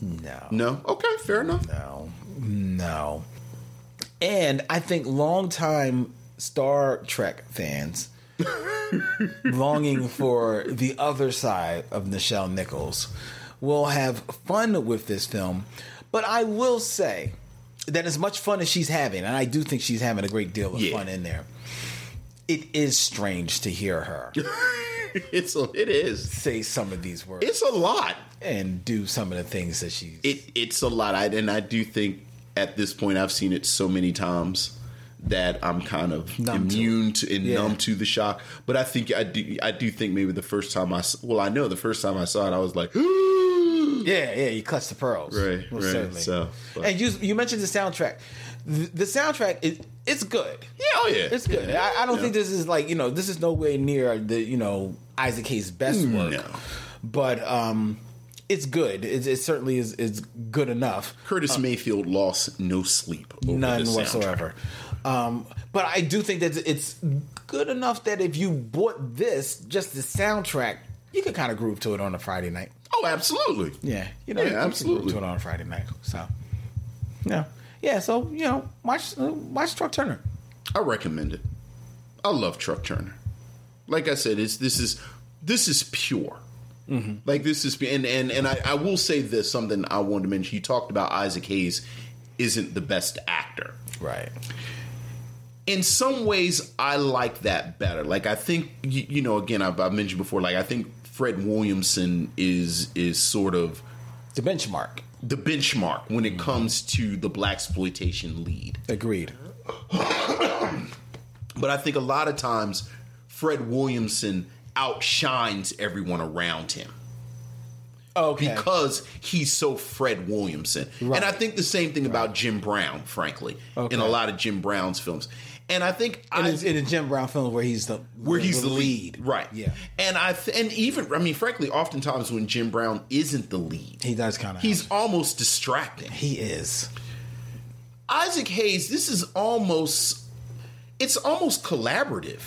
No. No. Okay, fair enough. No, no. And I think longtime Star Trek fans <laughs> longing for the other side of Nichelle Nichols will have fun with this film. But I will say that as much fun as she's having, and I do think she's having a great deal of Yeah. fun in there, it is strange to hear her <laughs> It's a, it is. say some of these words It's a lot. and do some of the things that she It it's a lot. I, and I do think at this point I've seen it so many times that I'm kind of Numb immune to, and Yeah. numb to the shock. But I think I do I do think maybe the first time I well I know the first time I saw it I was like <gasps> Yeah, yeah, you clutch the pearls. Right, Most right, certainly. so, but- and you you mentioned the soundtrack. The, the soundtrack is it's good. yeah oh yeah It's good. Yeah, I, I don't yeah. think this is like you know this is nowhere near the you know Isaac Hayes' best work, No. but um, it's good. It, it certainly is is good enough. Curtis Mayfield lost no sleep over None whatsoever. Um, but I do think that it's good enough that if you bought this, just the soundtrack, you could kind of groove to it on a Friday night. Oh absolutely Yeah, you know, Yeah, you absolutely. groove to it on a Friday night. So, yeah, yeah. So you know, watch watch Truck Turner. I recommend it. I love Truck Turner. Like I said, it's this is this is pure. Mm-hmm. Like this is and and and I, I will say this something I wanted to mention. You talked about Isaac Hayes isn't the best actor. Right. In some ways, I like that better. Like I think you, you know, again, I've, I've mentioned before. Like I think Fred Williamson is is sort of The benchmark. The benchmark when it mm-hmm. comes to the blaxploitation lead. Agreed. <coughs> But I think a lot of times Fred Williamson outshines everyone around him Okay. because he's so Fred Williamson. Right. And I think the same thing about Jim Brown, frankly, Okay. in a lot of Jim Brown's films. And I think in, I, a, in a Jim Brown film where he's the where he's the lead, right? Yeah. And I th- and even I mean, frankly, oftentimes when Jim Brown isn't the lead, He does kind of. he's almost distracting. he is. Isaac Hayes, this is almost it's almost collaborative.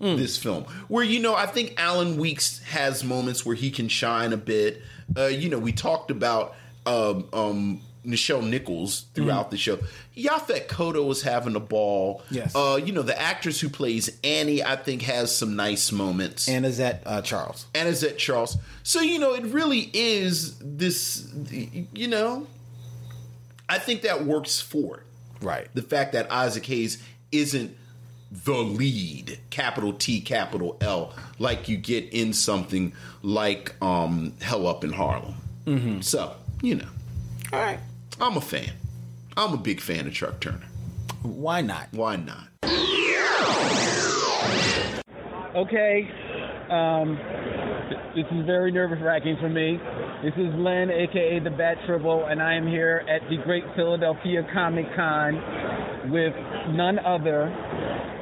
This film, where you know, I think Alan Weeks has moments where he can shine a bit. Uh, you know, we talked about um, um, Nichelle Nichols throughout the show. Yaphet Kotto was having a ball. Yes. Uh, you know, the actress who plays Annie, I think, has some nice moments. And is that uh, Charles? and Charles. So you know, it really is this. You know, I think that works for it. Right. The fact that Isaac Hayes isn't the lead, capital T, capital L, like you get in something like um, Hell Up in Harlem. Mm-hmm. So you know, All right. I'm a fan. I'm a big fan of Truck Turner. Why not? Why not? Okay. Um, this is very nervous wracking for me. This is Len, aka the Bat Tribble, and I am here at the Great Philadelphia Comic Con with none other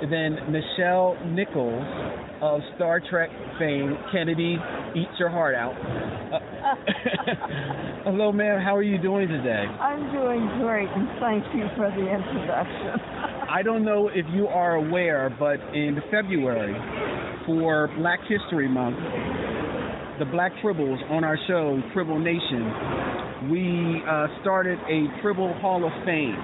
than Nichelle Nichols of Star Trek fame. Kennedy, eats your heart out. <laughs> Uh, <laughs> hello, ma'am. How are you doing today? I'm doing great, and thank you for the introduction. <laughs> I don't know if you are aware, but in February, for Black History Month, the Black Tribbles on our show, Tribble Nation, we uh, started a Tribble Hall of Fame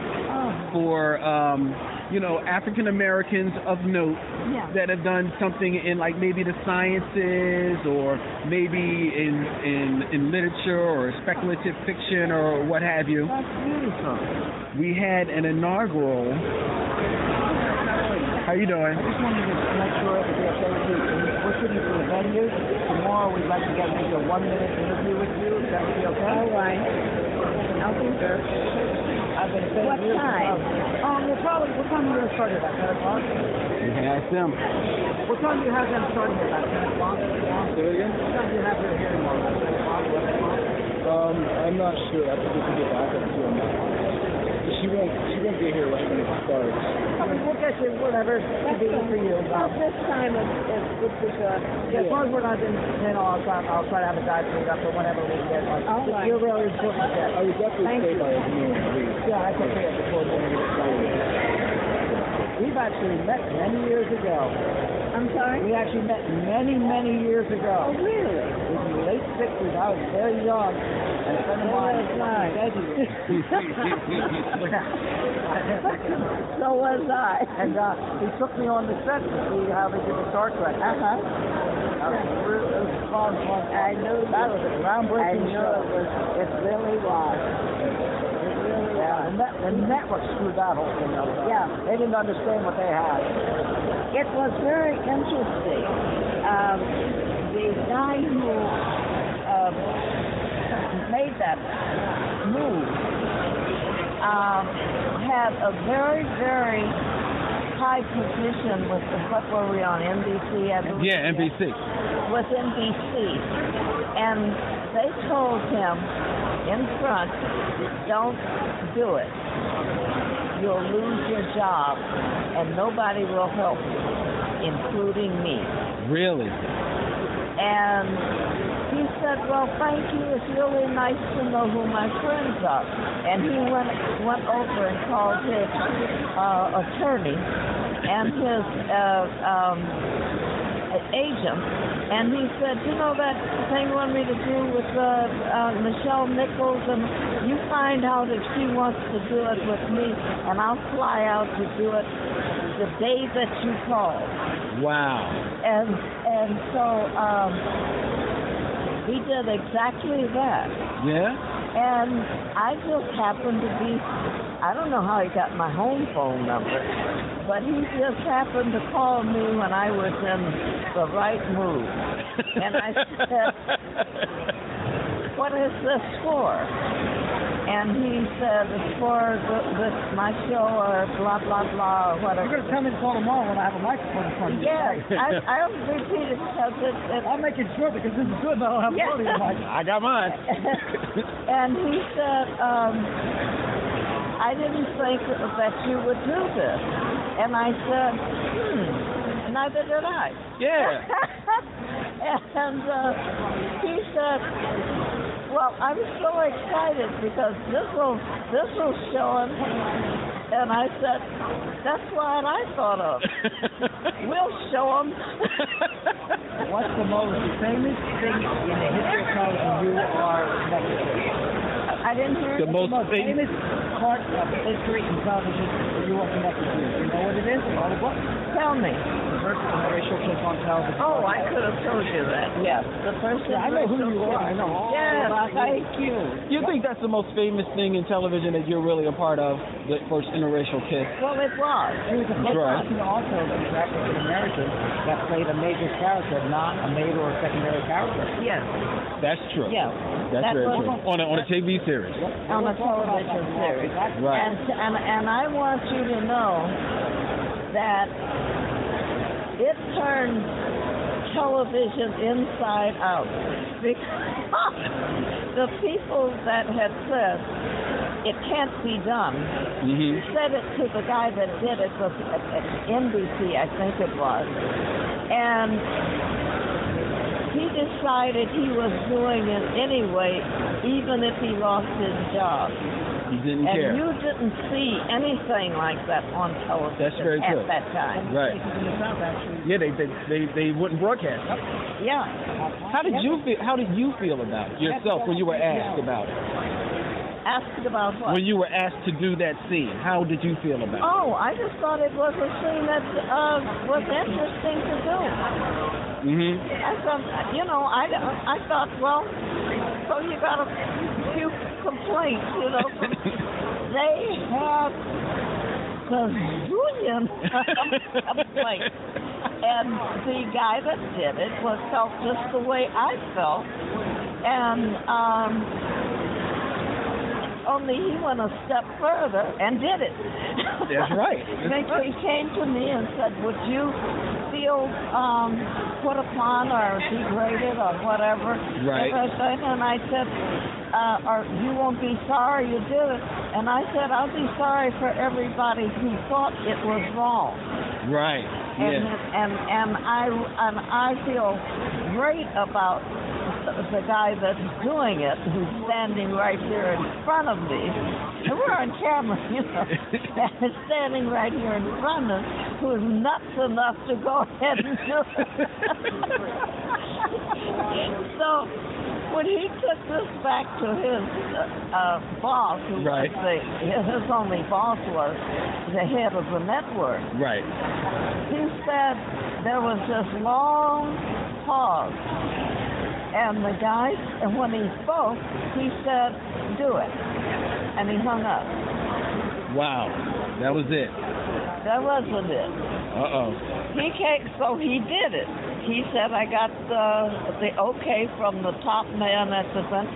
for, um, you know, African Americans of note Yeah. that have done something in like maybe the sciences or maybe in, in, in literature or speculative fiction or what have you. That's beautiful. We had an inaugural. How you doing? I just wanted to make sure that we okay with you. We're shooting for the venue. Tomorrow we'd like to get maybe a one-minute interview with you. Is that would be okay? All right. I'll be there. I've been saying What time? ago- Um, we're probably, what time are you starting about 10 o'clock? You can ask them. What time do you have them starting about 10 o'clock? Say it again? What time do you have your hearing on? 10 o'clock, 11 o'clock? Um, I'm not sure. I think we can get back up to him. She won't. She won't be here right when it starts. I mean, we'll get you whatever convenient for you. About this time of, of this is uh Yeah, as long as we're not in, then I'll try, I'll try to have a guy cleaned up or whenever we get one. All right. You're really important. Yeah. I would definitely Thank say you. by his name, please. Yeah, I can pay it before the end of the We've actually met many years ago. I'm sorry? We actually met many, many years ago. Oh really? It was in the late 60s. I was very young. And a friend of mine was I. So was I. And uh, he took me on the set to see how they did the Star Trek. That was really it was fun, fun. I knew That was a groundbreaking I knew show. it was it really was. It really Yeah, was. the, net, the network screwed that whole thing up. Yeah. They didn't understand what they had. It was very interesting. Um, the guy who um, made that move um, had a very, very high position with the, what were we on NBC? I believe? Yeah, NBC. with NBC, and they told him in front, "Don't do it. You'll lose your job, and nobody will help you, including me." Really? And said, "Well, thank you. It's really nice to know who my friends are." And he went went over and called his uh, attorney and his uh, um, agent, and he said, "You know that thing you want me to do with uh, uh, Nichelle Nichols, and you find out if she wants to do it with me, and I'll fly out to do it the day that you call." Wow. and and so um, he did exactly that. Yeah. And I just happened to be, I don't know how he got my home phone number, but he just happened to call me when I was in the right mood. And I said, <laughs> what is this for? And he said, it's for the, this, my show or blah, blah, blah, or whatever. You're going to tell me to call tomorrow when I have a microphone in front of me. Yes, I, I'll repeat it because it, it, I'm making sure because this is good, but I don't have Yeah. plenty of mic. I got mine. <laughs> and he said, um, I didn't think that you would do this. And I said, hmm, neither did I. Yeah. <laughs> and uh, he said, well, I'm so excited because this will this will show him. And I said, that's what I thought of. <laughs> we'll show him. What's the most famous thing in the history of television you are connected to? I didn't hear The it. most most famous. famous part of history and television that you are connected to. You know what it is? All the books. Tell me. The first interracial kiss on television. Oh, I could have told you that. Yes, the first. Yeah, I know who you are. I know all Yes, about you. thank you. You think that's the most famous thing in television that you're really a part of? The first interracial kiss. Well, it was. He was the first Right. person also that was African American that played a major character, not a maid or secondary character. Yes, That's true. yeah. That's That very true. On a, on a TV series. On a television series. Right. And, and and I want you to know that it turned television inside out because <laughs> the people that had said it can't be done hmm said it to the guy that did it was at NBC, I think it was, and he decided he was doing it anyway, even if he lost his job. He didn't and care. you didn't see anything like that on television That's very at true. that time. Right. In the South, actually. Yeah, they they they, they wouldn't broadcast. Yeah. How did you feel? How did you feel about it yourself when you were asked about it? Asked about what? When you were asked to do that scene, how did you feel about it? Oh, I just thought it was a scene that uh, was interesting to do. it? hmm I thought, you know, I, I thought, well, so you got a few complaints, you know. <laughs> they had gazillion complaints. And the guy that did it was felt just the way I felt. And um, only he went a step further and did it. That's <laughs> right. He he came to me and said, "Would you feel um, put upon or degraded or whatever?" Right. And I said, uh, "Or you won't be sorry you did it." And I said, "I'll be sorry for everybody who thought it was wrong." Right. And Yeah. and and I and I feel great about the, guy that's doing it, who's standing right here in front of me. And we're on camera, <laughs> you know, and standing right here in front of us, who's nuts enough to go <laughs> ahead and do it. <laughs> so when he took this back to his uh, uh, boss, who Right. was the, his only boss was the head of the network, Right. he said there was this long pause. And the guy, and when he spoke, he said, do it. And he hung up. Wow. That was it. That wasn't it. Uh oh. He came, so he did it. He said, I got the, the okay from the top man at the thing.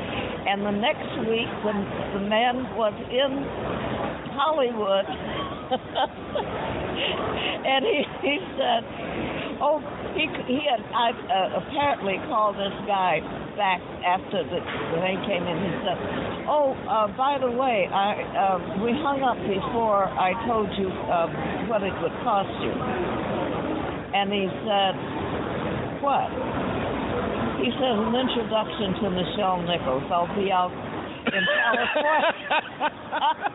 And the next week, the, the man was in Hollywood. <laughs> and he, he said, oh, he, he had I, uh, apparently called this guy back after the, the thing came in. He said, oh, uh, by the way, I, uh, we hung up before I told you uh, what it would cost you. And he said, what? He said, an introduction to Nichelle Nichols. I'll be out in California.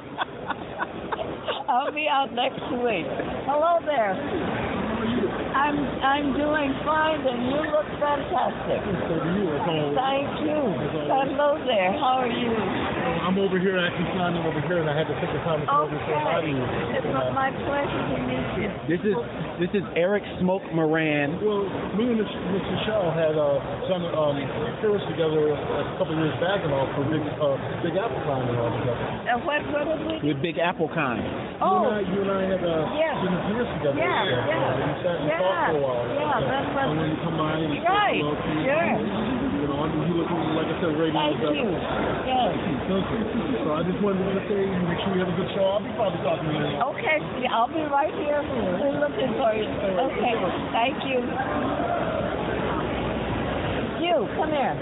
<laughs> I'll be out next week. Hello there. I'm I'm doing fine, and you look fantastic. Thank you. Hello there. How are you? I'm over here and actually signing over here, and I had to take the time to come over and say hi to you. It's my pleasure to meet you. This is this is Eric Smoke Moran. Well, me and Mich- Miss Nichelle had uh, done um, tours together a couple years back and all for Big, uh, Big Apple Con and all together. Uh, what what did we? With Big Apple Con. Oh, You and I, you and I had uh, Yeah. been tours together. Yeah, and stuff. yeah. And we sat and Yeah, talked for a while. yeah, that was- And when you come by and you Right, say hello you, sure. You know, and you look like I said, radio. Thank you. Yes. Thank you. So I just wanted to say, make sure you have a good show. I'll be probably talking to you. Okay, yeah, I'll be right here. We're looking for you. Okay, thank you. You, come here.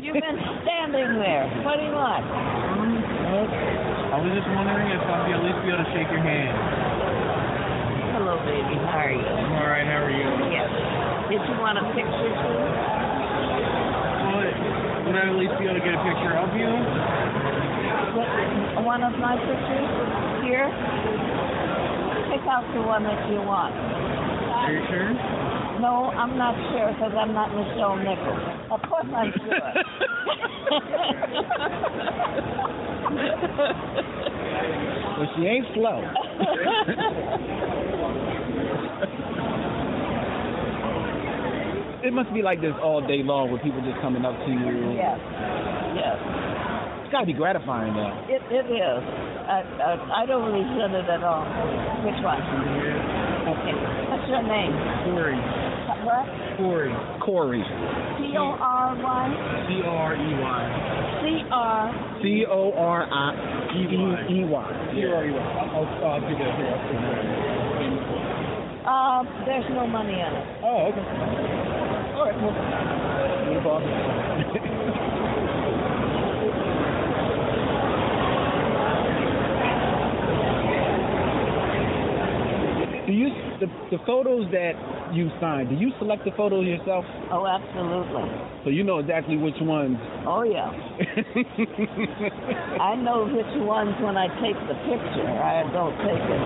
You've been <laughs> standing there. What do you want? I was just wondering if I'd be at least be able to shake your hand. Hello, baby. How are you? I'm alright, how are you? Yes. Did you want a picture too? Would, would I at least be able to get a picture of you? What, one of my pictures here? Pick out the one that you want. Are you sure? No, I'm not sure because I'm not Nichelle Nichols. Of course I'm sure. well, she ain't slow. <laughs> it must be like this all day long with people just coming up to you. yes. Yes. It's got to be gratifying, though. It, it is. I, I, I don't resent it at all. Which one? Okay. What's your name? Corey. What? Corey. Corey. C O R Y? C O R E Y. C R. C O R I E E Y. C O R E Y. I'll, I'll do that here. Uh, there's no money in it. Oh, okay. All right, well, no problem. Do you the, the photos that you signed? Do you select the photos yourself? Oh, absolutely. So you know exactly which ones. Oh, yeah. <laughs> I know which ones when I take the picture. I don't take it.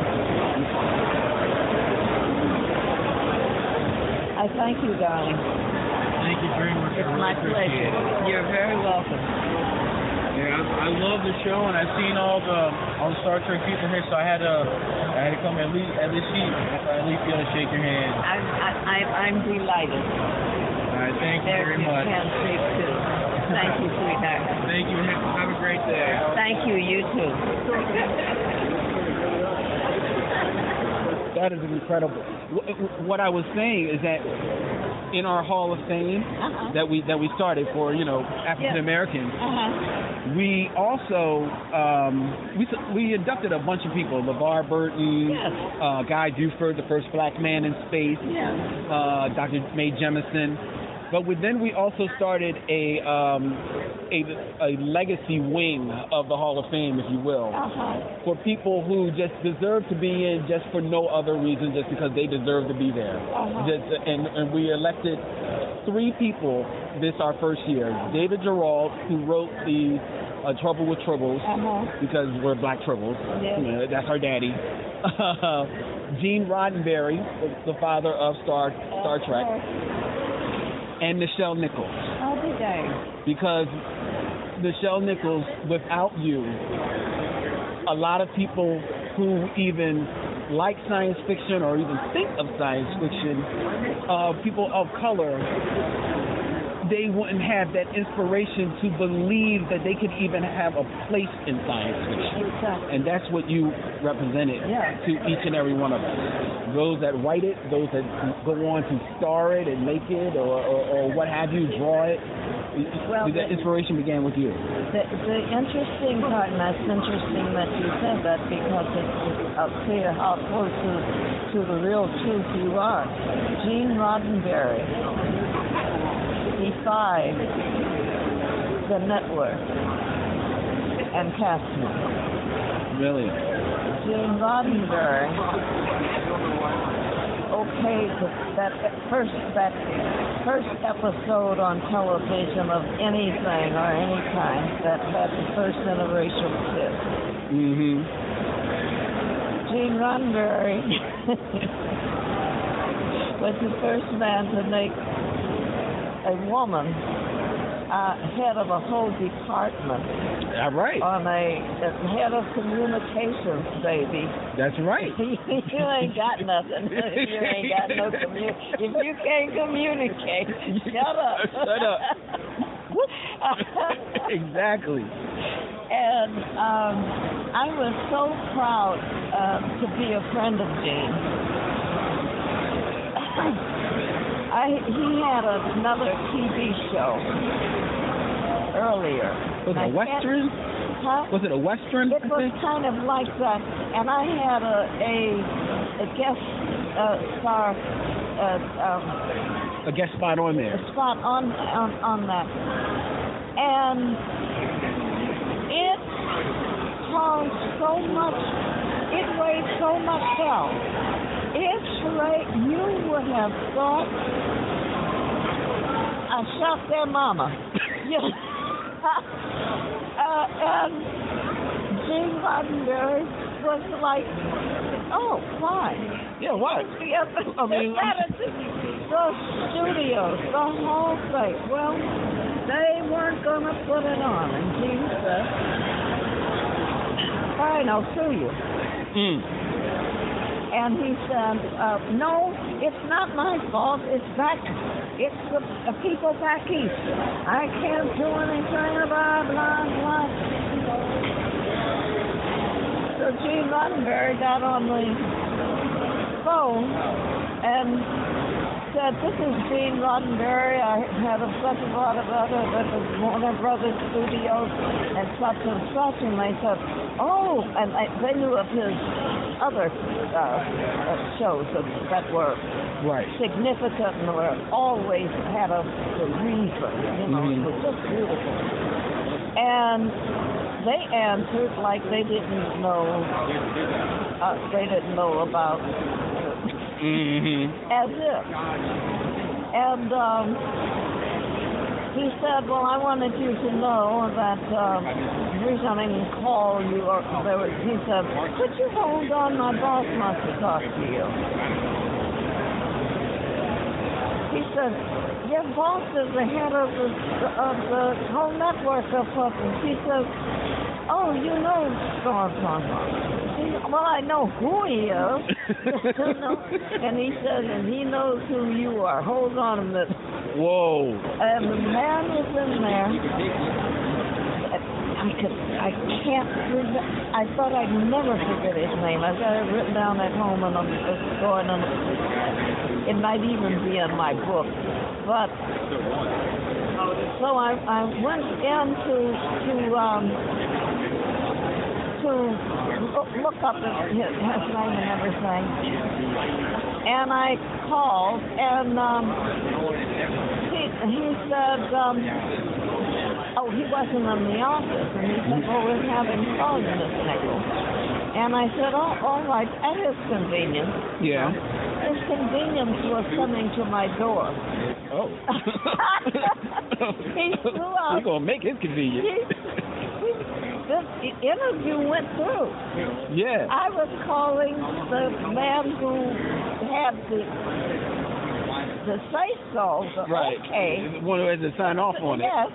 I thank you, darling. Thank you very much. It's I really my pleasure. it. You're very welcome. Yeah, I, I love the show, and I've seen all the all the Star Trek people here, so I had to I had to come at least at least see at least be able to shake your hand. I'm, I, I- I'm delighted. All right, thank you There's very much. handshake, too. Thank you, sweetheart. Thank you. Have a great day. Thank you, you too. That is incredible. What I was saying is that in our Hall of Fame Uh-huh. that we that we started for you know African Americans, Uh-huh. we also um, we we inducted a bunch of people: LeVar Burton, Yes. uh, Guy Bluford, the first black man in space, Yes. uh, Dr. Mae Jemison. But we, then we also started a, um, a a legacy wing of the Hall of Fame, if you will, Uh-huh. for people who just deserve to be in just for no other reason, just because they deserve to be there. Uh-huh. Just, and, and we elected three people this our first year. David Gerrold, who wrote the uh, Trouble with Tribbles, Uh-huh. because we're black tribbles. Yeah. You know, that's our daddy. <laughs> Gene Roddenberry, the, the father of Star Star Trek, and Nichelle Nichols. I'll be darned. Because Nichelle Nichols, without you, a lot of people who even like science fiction or even think of science fiction, uh, people of color, they wouldn't have that inspiration to believe that they could even have a place in science fiction. Exactly. And that's what you represented Yeah. to each and every one of us. Those that write it, those that go on to star it and make it, or, or, or what have you, draw it. Well, that the- inspiration began with you. The, the interesting part, and that's interesting that you said that because it's uh, clear how close to, to the real truth you are. Gene Roddenberry defied the network and Castman. Really? Gene Roddenberry okayed that first that first episode on television of anything or any kind that had the first interracial kiss. Mm-hmm. Gene Roddenberry <laughs> was the first man to make a woman uh, head of a whole department All right. on a, a head of communications, baby. That's right. <laughs> you ain't got nothing. <laughs> you ain't got no commu. If you can't communicate, shut up. <laughs> Shut up. exactly. And um, I was so proud uh, to be a friend of Gene. <clears throat> I he had another TV show earlier. Was it a western? Huh? Was it a western? It was kind of like that, and I had a a, a guest uh, star uh, um, A guest spot on there. a spot on on on that, and it caused so much. It raised so much hell. It's right. You would have thought I shot their mama. <laughs> Know? <laughs> uh, and Gene Roddenberry was like oh, fine. Yeah, what? Yeah, I mean, they added to the studios, the whole thing. Well, they weren't going to put it on, and Gene said, fine, I'll sue you. Mm. And he said, uh, no, it's not my fault. It's back, it's the, the people back east. I can't do anything about blah, blah. So Gene Roddenberry got on the phone and said, this is Gene Roddenberry. I had a such and blah, blah, blah, blah, blah, Warner Brothers Studios and such and such. And they said, oh, and I, they knew of his other uh, uh, shows that, that were Right. significant and were always had a, a reason. You know, it was just beautiful. And they answered like they didn't know. Uh, they didn't know about Mm-hmm. as if. And um, he said, "Well, I wanted you to know that um, the reason I didn't call you." Or there was, he said, "Could you hold on? My boss wants to talk to you." He said, "Your boss is the head of the of the whole network of puppets." He says, "Oh, you know Papa." He Well, I know who he is. <laughs> And he says, and he knows who you are. Hold on a minute. Whoa. And the man was in there. I could, I can't. I thought I'd never forget his name. I've got it written down at home, and I'm just going. And it might even be in my book. But so I, I went in to to um, to look, up his, his name and everything. And I called, and um, he, he said, um, oh, he wasn't in the office. And he said, well, we're having calls, Miss Nichols. And I said, oh, all right, at his convenience. Yeah. His convenience was coming to my door. Oh. <laughs> he threw <laughs> out. We're gonna make it convenient. This interview went through. Yeah. I was calling the man who had the the say so, the Right. okay. The One who has to sign off on it. Yes,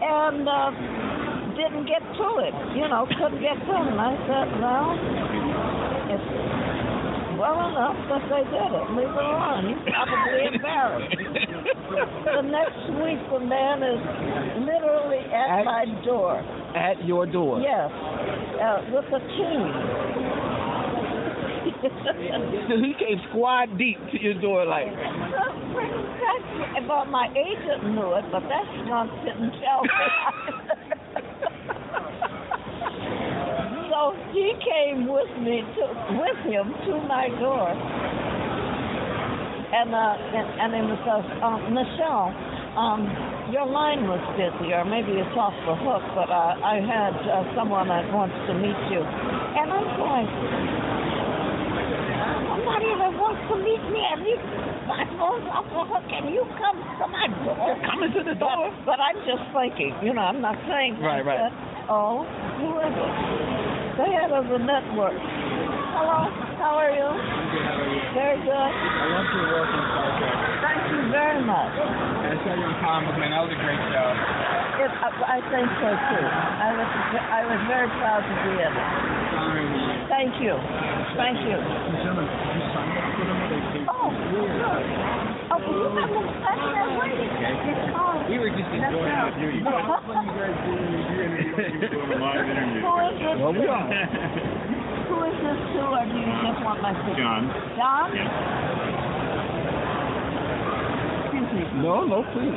and uh, didn't get to it. You know, couldn't get to it. And I said, well, it's well enough that they did it. Leave it alone. He's probably <laughs> embarrassed. the next week, the man is literally at, At- my door. At your door. Yes, uh, with a key. So he came squad deep to your door like, Well, my agent knew it, but that skunk <laughs> didn't tell me. So he came with me to with him to my door, and uh, and, and it was uh, um, Nichelle. Um, your line was busy, or maybe it's off the hook, but uh, I had uh, someone that wants to meet you, and I'm going. Somebody that wants to meet me, and you, my phone's off the hook, and you come to my door. coming to the door. But, but I'm just thinking, you know, I'm not saying. Right, right. said, oh, who is it? The head of the network. Hello, how are you? Very good. I love your work Star Trek. Thank you very much. I saw you in comic, man. That was a great show. It, I, I think so too. I was I was very proud to be in it. Thank you. Thank you. Oh, sure. Oh, you have them were just enjoying right. it. You, you guys, you guys doing your interview, <laughs> doing a live interview. Who is this? Well, we are. Who is this to, or do you just want my sister? John. John? Yeah. Excuse me. no, no, please.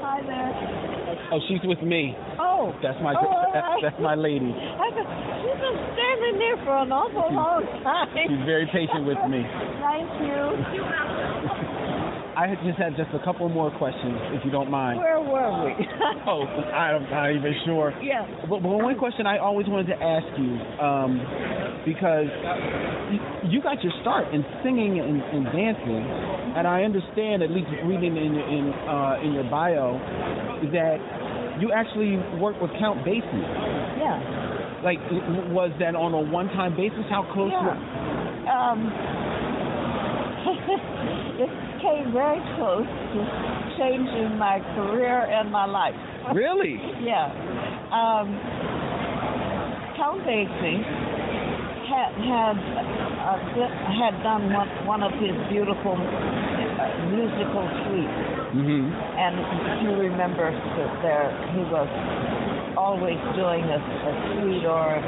Hi there. Oh, she's with me. Oh. That's my Oh, all that's, right. that's my lady. I said, She's been standing there for an awful long time. She's very patient with me. <laughs> Thank you. I just had just a couple more questions, if you don't mind. Where were we? <laughs> Oh, I'm not even sure. yeah. But, but one question I always wanted to ask you, um, because you, got your start in singing and, and dancing, and I understand, at least reading in your- in uh, in your bio, that you actually worked with Count Basie. Yeah. like was that on a one-time basis? How close? Yeah. were- Um, <laughs> came very close to changing my career and my life. Really? Yeah. Um, Count Basie had had uh, had done one, one of his beautiful uh, musical suites, Mm-hmm. and you remember that there he was always doing a, a suite or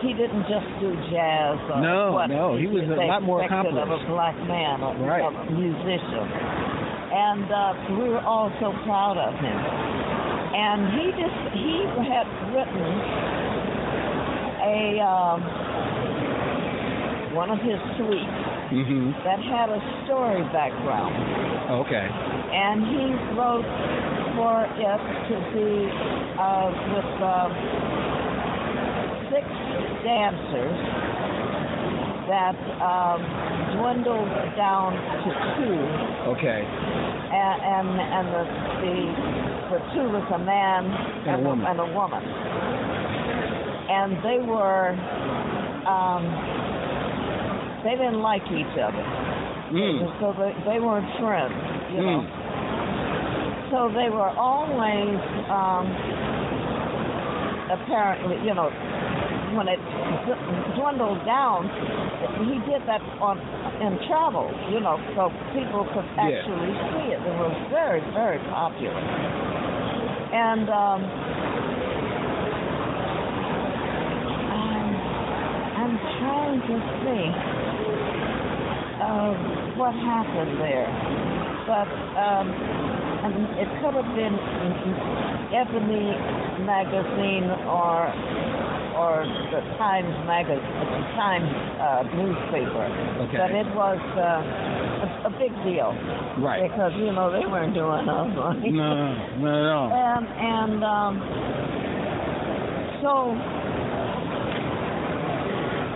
he didn't just do jazz or No, what no, he was a lot more expected of a accomplished. black man, a, Right. a musician. And uh, we were all so proud of him. And he just he had written a um, one of his suites Mm-hmm. that had a story background Okay. and he wrote for it to be uh, with uh, dancers that um, dwindled down to two, Okay. and and, and the, the the two was a man And a woman. and a woman, and they were um, they didn't like each other, Mm. so they, they weren't friends, you know. So they were always, um, apparently, you know, when it dwindled down, he did that on in travel, you know, so people could Yeah. actually see it. It was very, very popular. And um, I'm, I'm trying to think of what happened there, but um, and it could have been Ebony magazine or or the Times magazine, the Times uh, newspaper. Okay. But it was uh, a, a big deal. Right. Because you know they weren't doing nothing. No, not at all. And and um, so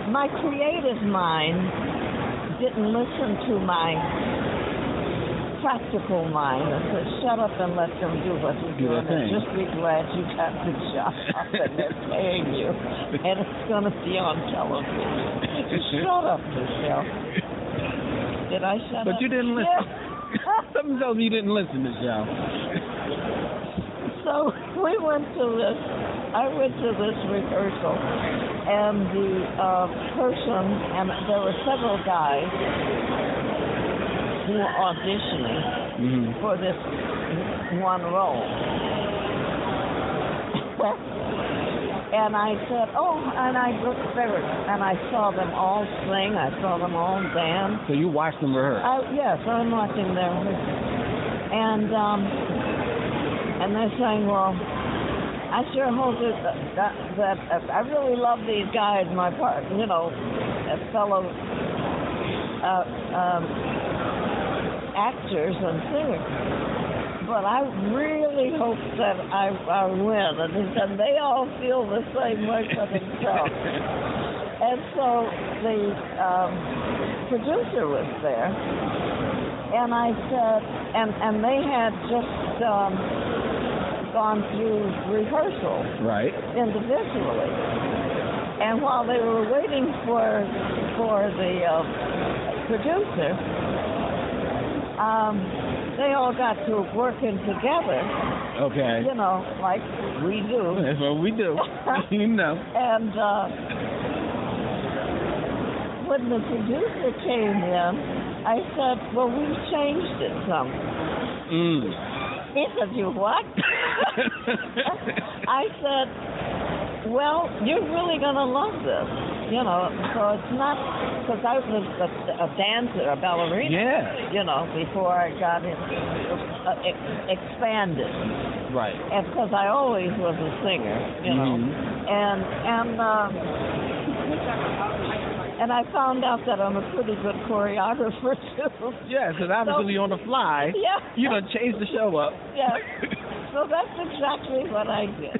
my creative mind didn't listen to my practical mind and said, shut up and let them do what you're Do doing and just be glad you got the job <laughs> and they're paying you and it's going to be on television. <laughs> shut up, Nichelle. Did I shut But up? But you didn't listen. Yeah. <laughs> Something tells me you didn't listen show. So we went to this. I went to this rehearsal, and the uh, person, and there were several guys who were auditioning Mm-hmm. for this one role. and I said, "Oh," and I looked there, and I saw them all sing. I saw them all dance. So you watched them rehearse. I, yes, I'm watching them, and um, and they're saying, "Well, I sure hope that that, that I really love these guys, my part, you know, as fellow uh, um, actors and singers." But I really hope that I, I win, and he said they all feel the same way for themselves. <laughs> and so the um, producer was there, and I said, and and they had just um, gone through rehearsal Right. individually, and while they were waiting for for the uh, producer, um, they all got to working together, Okay. you know, like we do. <laughs> That's what we do. <laughs> you know. And uh, when the producer came in, I said, "Well, we've changed it some." Mm. He said, "You what?" <laughs> I said, "Well, you're really gonna love this, you know. So it's not because I was a, a dancer, a ballerina, Yeah. you know, before I got in, uh, ex- expanded, Right. and because I always was a singer, you know, Mhm. and and." Um, and I found out that I'm a pretty good choreographer <laughs> too. Yeah, because obviously on the fly, <laughs> Yeah. you know, change the show up. Yeah. <laughs> So that's exactly what I did.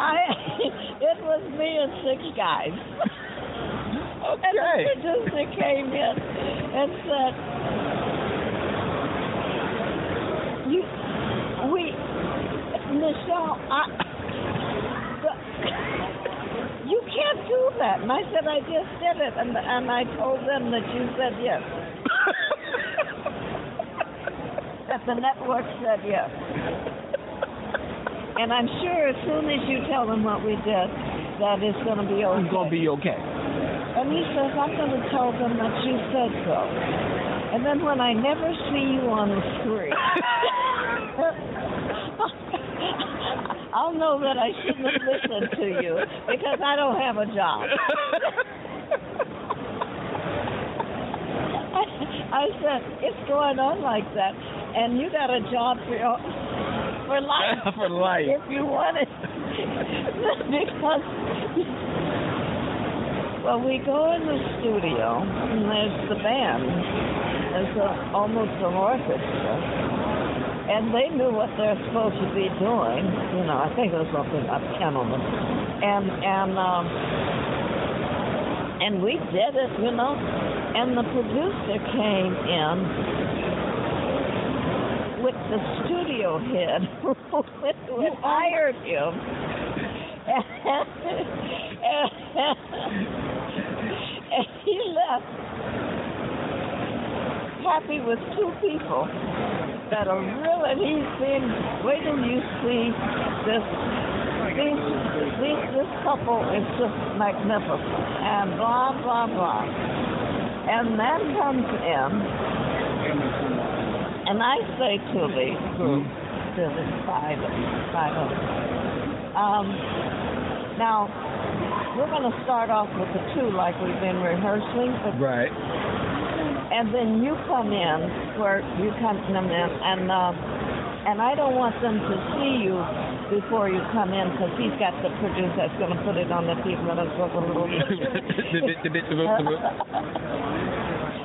I <laughs> it was me and six guys. Okay. And the producer came in and said, "You, we, Nichelle, I, the, you can't do that. And I said, I just did it. And, and I told them that you said yes. <laughs> that the network said yes. And I'm sure as soon as you tell them what we did, that it's going to be okay. It's gonna be okay. And he says, I'm going to tell them that you said so. And then when I never see you on the screen, <laughs> I'll know that I shouldn't have listened to you because I don't have a job. I, <laughs> I said, it's going on like that, and you got a job for your, for <laughs> life. For life. If you want it. <laughs> because well, we go in the studio, and there's the band. There's a, almost an orchestra. And they knew what they're supposed to be doing. You know, I think it was something about Kennelman. And, and, um, and we did it, you know. And the producer came in with the studio head who hired him. and he left happy with two people that are really he's been wait till you see this these, these, this couple is just magnificent. And blah blah blah. And then comes in and I say to the group to the five five of them, um now we're going to start off with the two like we've been rehearsing, but Right. and then you come in where you come in and uh, and I don't want them to see you before you come in because he's got the producer that's going to put it on the TV. <laughs>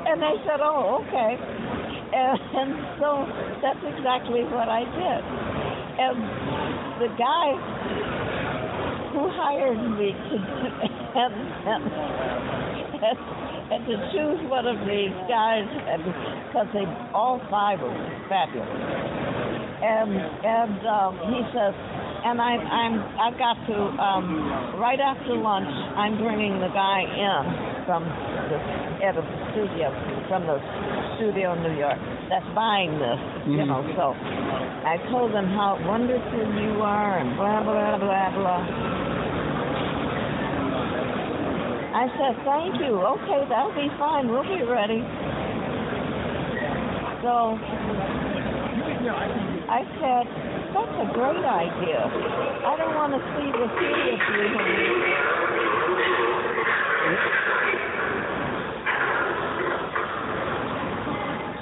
and they said, oh, okay. And, so that's exactly what I did. And the guy who hired me <laughs> to and, and, and, to choose one of these guys because they all five were fabulous. And and um, he says, and I, I'm I've got to um, right after lunch. I'm bringing the guy in from the of the studio from the studio in New York that's buying this, you Mhm. know. So I told them how wonderful you are and blah blah blah blah. I said, thank you. Okay, that'll be fine. We'll be ready. So I said, that's a great idea. I don't want to see the three of you when you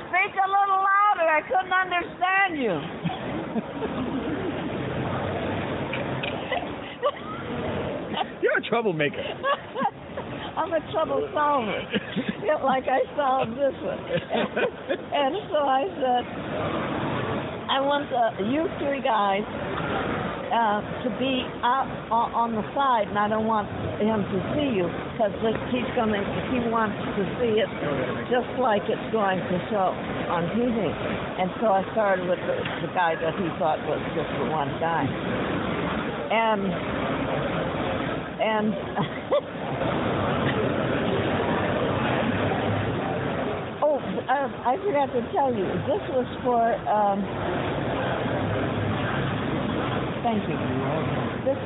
Speak a little louder. I couldn't understand you. <laughs> You're a troublemaker. <laughs> I'm a trouble solver, like I solved this one. <laughs> and so I said, I want the, you three guys uh, to be out on, on the side, and I don't want him to see you because he's going to, he wants to see it just like it's going to show on TV. And so I started with the, the guy that he thought was just the one guy. And and <laughs> oh, uh, I forgot to tell you, this was for. Um, thank you. This.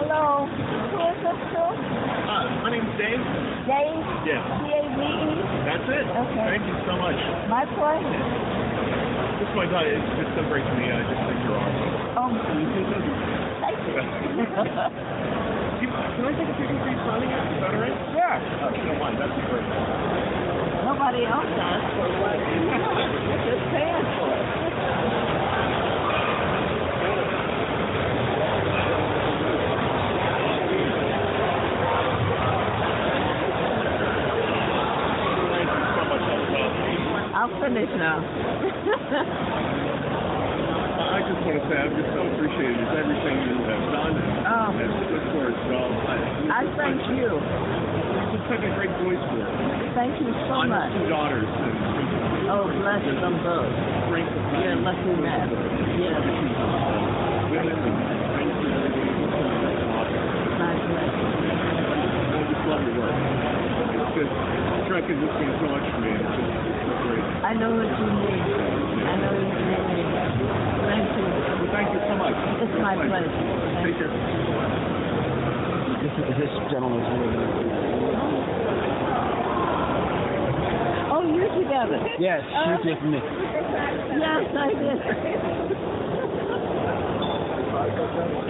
Hello. Who is this to? Uh, my name's Dave. Dave. Yes. D A V E. That's it. Okay. Thank you so much. My pleasure. This is my daughter. It's just so great to meet you. I just think you're awesome. Oh, thank you. <laughs> You- Can I take a picture for you signing it? Is that all right? Sure. Oh, if you don't mind, that'd be great. Nobody else does. We're <laughs> just paying for it. Awesome. I'll finish now. I just want to say I'm just so appreciative of everything you have done and, Oh. and as well. I, I thank you. You've just such a great voice for it. Thank you so On much. two daughters. And, Oh, bless them both. Strength of You're lucky man. Yes. women and thanks for everything. I just love your work. It's just, Trek has just so much for me. It's just it's so great. I know what you mean. I know what you mean. Thank you. Well, thank you so much. It's my pleasure. Take care. This, this gentleman's Oh, you're together. Yes, Oh. she's with me. Yes, I did.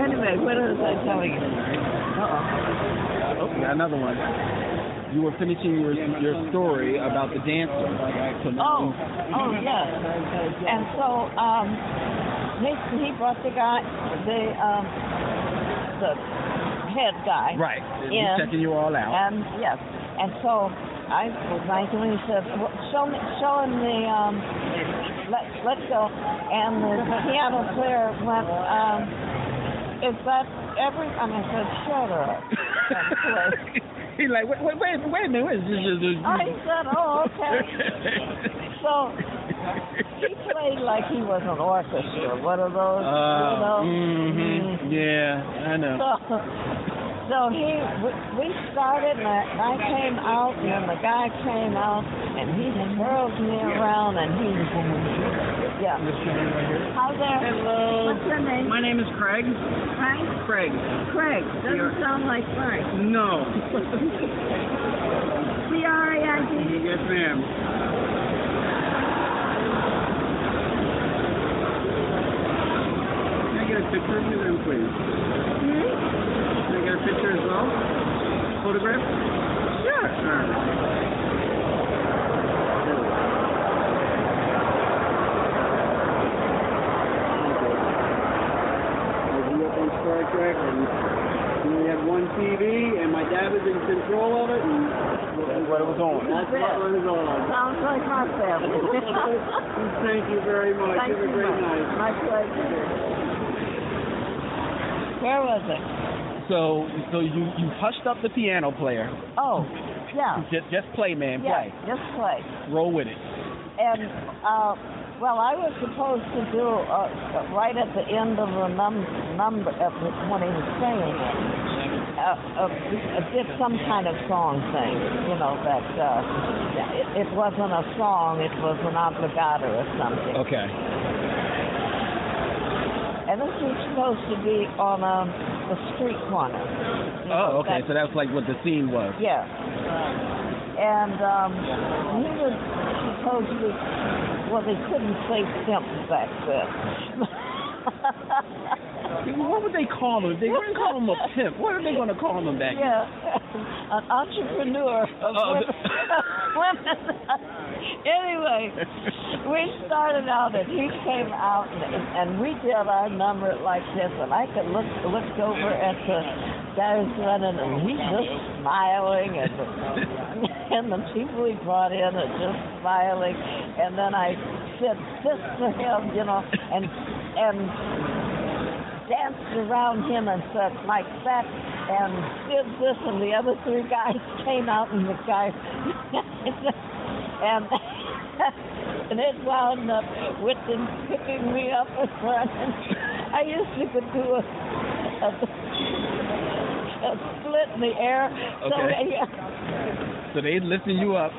anyway, what was I telling you? Uh-oh. Oh, got another one. You were finishing your your story about the dancer. So Oh, oh yes. And so um, he he brought the guy, the um, the head guy. Right. In, He's checking you all out. And yes, and so I was nice when he said, well, "Show me, show him the um, let let's go." And the piano player went, um, "Is that every?" And I said, "Shut up." <laughs> and. He's <laughs> like, wait, wait, wait, wait a minute. Wait, this is- I said, "Oh, okay." <laughs> So he played like he was an orchestra, one of those, you know. hmm Yeah, I know. So, so he, we, we started, and I, I came out, and the guy came out, and he twirled me around, and he, yeah. Hi there. Hello. What's your name? My name is Craig. Frank? Craig. Craig. Doesn't sound like Frank. No. <laughs> C-R-A-I-D? Yes, ma'am. Can I get a picture of you then, please? Hmm? Can I get a picture as well? Photograph? Sure. All right. I grew up on Star Trek and we only had one TV and my in control of it and That's what it was on. That's what it was on. Sounds like my family. Thank you very much. Thank Have a you great much. night. My pleasure. Where was it? So, so you you hushed up the piano player. Oh, yeah. Just just play, man, Yeah, play. just play. Roll with it. And, uh, well, I was supposed to do, uh, right at the end of the num- number, of the, when he was singing it, uh, uh, uh, did some kind of song thing, you know, that, uh, it, it wasn't a song, it was an obligato or something. Okay. And this was supposed to be on a, a street corner. you know, Oh, okay. that- So that's like what the scene was. Yeah. And um, he was supposed to, well, they couldn't say simp back then. <laughs> What would they call him? They wouldn't call him a pimp. What are they going to call him back? yeah, <laughs> an entrepreneur of <laughs> Oh, uh, uh, women. women. <laughs> anyway, we started out and he came out and, and we did our number like this and I could look looked over at the guys running and he's just smiling and the, and the people he brought in are just smiling and then I said this to him, you know, and and danced around him and said like that and did this and the other three guys <laughs> came out <laughs> and the guy and and it wound up with them picking me up and running. I used to could do a, a, a split in the air. So Okay. they, uh, So they lifting you up.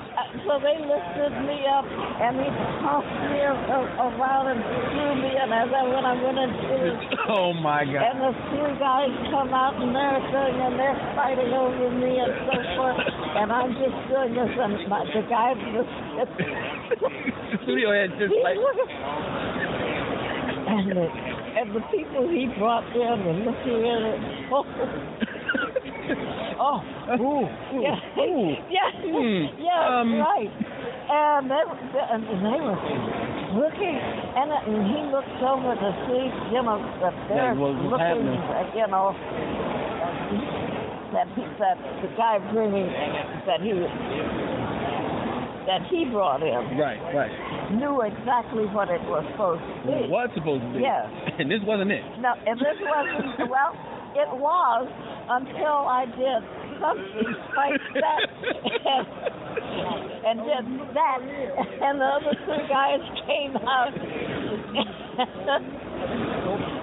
So they lifted me up and he tossed me around and threw me and i as I went I went into Oh my God. and the three guys come out and they're doing and they're fighting over me and so forth. And I'm just doing this and my, the guy was Studio head just like. <laughs> and the and the people he brought in were looking at it. <laughs> Oh, oh, Ooh, yeah, ooh. <laughs> yeah, Hmm. <laughs> yeah, Um, right. And they, and they were looking, and, and he looked over to see, you know, that they're was looking, uh, you know, that he, that the guy bringing that he that he brought in Right, right. knew exactly what it was supposed to be. What supposed to be? Yes. And this wasn't it. No, and this wasn't, well, it was until I did something like that and, and did that, and the other two guys came out.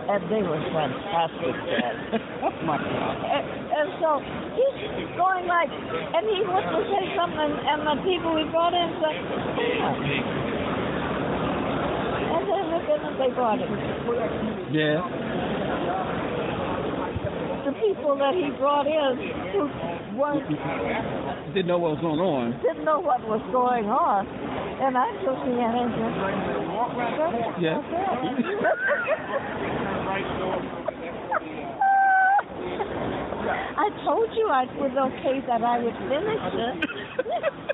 and they were fantastic then. oh my God. And, and so he's going like, and he went to say something, and, and the people we brought in said, yeah. And then look at them, they brought him. Yeah. The people that he brought in who weren't Didn't know what was going on. didn't know what was going on, and I took the and said, Yeah. <laughs> I told you I was okay that I would finish it. <laughs>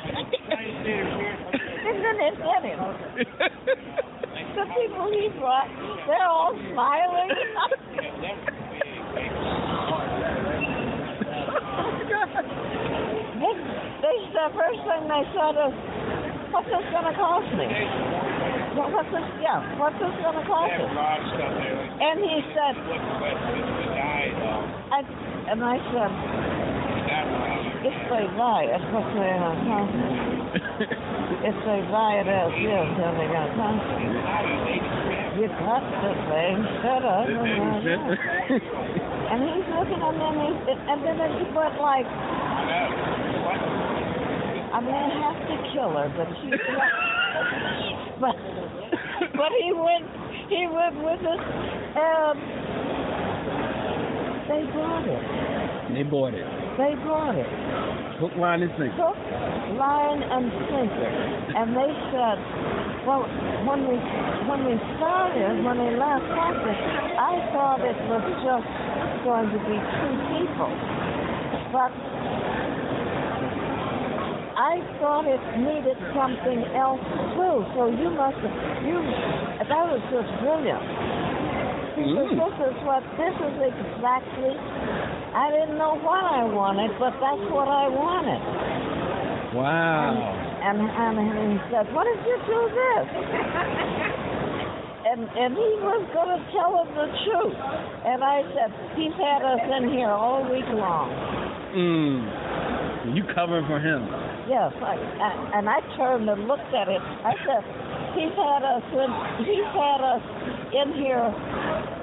<laughs> Isn't it funny? The people he brought, they're all smiling. <laughs> they, they the first thing they said is, "What's this gonna cost me?" What, what's this? Yeah, what's this gonna cost me? And he said, I, and I said, if <laughs> uh, <laughs> they buy it, what's they gonna cost me? if they buy it as is, then they're gonna cost me. You got the thing set up. <laughs> And he's looking and then he, and then he went like, I'm gonna have to kill her, but she's not. but but he went he went with us and they brought it. They bought it. They brought it. Hook, line, and sinker. Hook, line, and sinker. And they said, well, when we when we started, when they last practice, I thought it was just going to be two people, but I thought it needed something else too. So you must have you. That was just brilliant. Because this is what this is exactly. I didn't know what I wanted, but that's what I wanted. Wow. And and, and he said, "What did you do this?" and and he was going to tell him the truth. And I said, "He's had us in here all week long." Mm. You covering for him. Yes, I, I, and I turned and looked at it. I said, "He's had us in. He's had us in here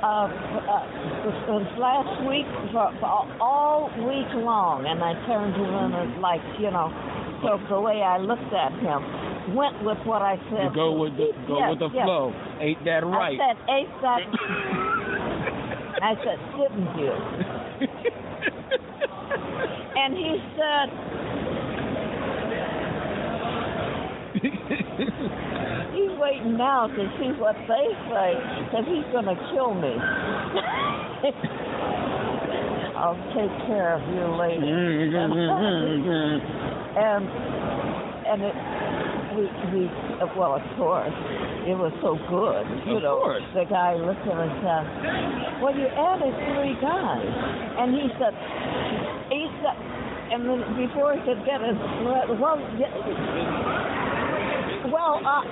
uh, uh, since last week for, for all week long." And I turned to him and like, you know, so the way I looked at him went with what I said. You go with the go Yes, with the yes. flow. Ain't that right? I said, "Ain't that?" <laughs> I said, "Didn't you?" and he said, <laughs> "He's waiting now to see what they say, because he's going to kill me." <laughs> I'll take care of you later. <laughs> and and it we we well of course it was so good you Of know course. the guy looked at him and said well you added three guys and he said he said and then before he could get his well well uh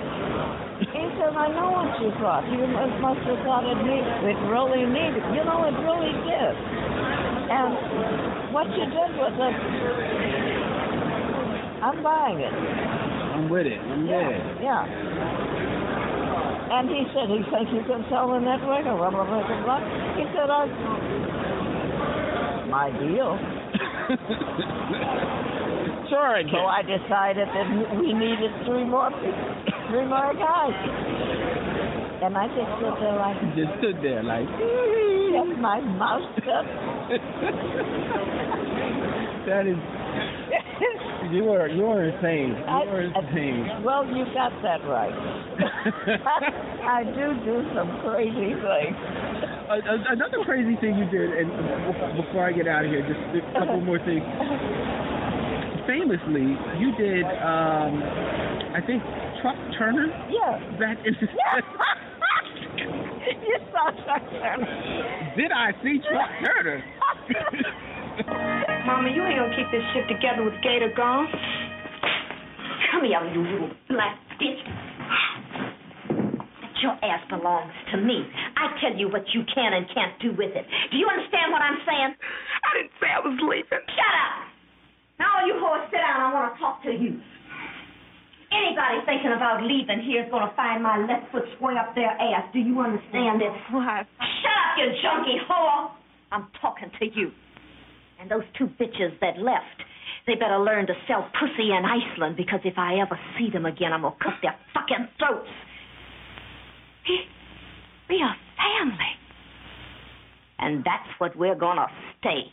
he said, I know what you thought. You must have thought it needed, it really needed. You know, it really did. And what you did with it, I'm buying it. I'm with it. I'm Yeah, there. yeah. And he said, he thinks you can sell the network or blah, blah, blah, blah, blah. He said, I, my deal. <laughs> sure I So I decided that we needed three more people, three more guys. And I just stood there like, Just stood there like. <laughs> kept my mouth shut. <laughs> that is. You are you are insane. You I- are insane. Well, you got that right. <laughs> I do do some crazy things. A- Another crazy thing you did, and before I get out of here, just a couple more things. Famously, you did, um, I think, Truck Turner. Yeah. Back in. <laughs> <laughs> you saw Truck Turner. Did I see Truck Turner? <laughs> Mama, you ain't gonna keep this shit together with Gator gone. Come here, you little black bitch. Your ass belongs to me. I tell you what you can and can't do with it. Do you understand what I'm saying? I didn't say I was leaving. Shut up! Now, all you whores, sit down. I want to talk to you. Anybody thinking about leaving here is going to find my left foot square up their ass. Do you understand this? What? Shut up, you junkie whore! I'm talking to you. And those two bitches that left, they better learn to sell pussy in Iceland because if I ever see them again, I'm going to cut their fucking throats. We, we are family. And that's what we're going to stay.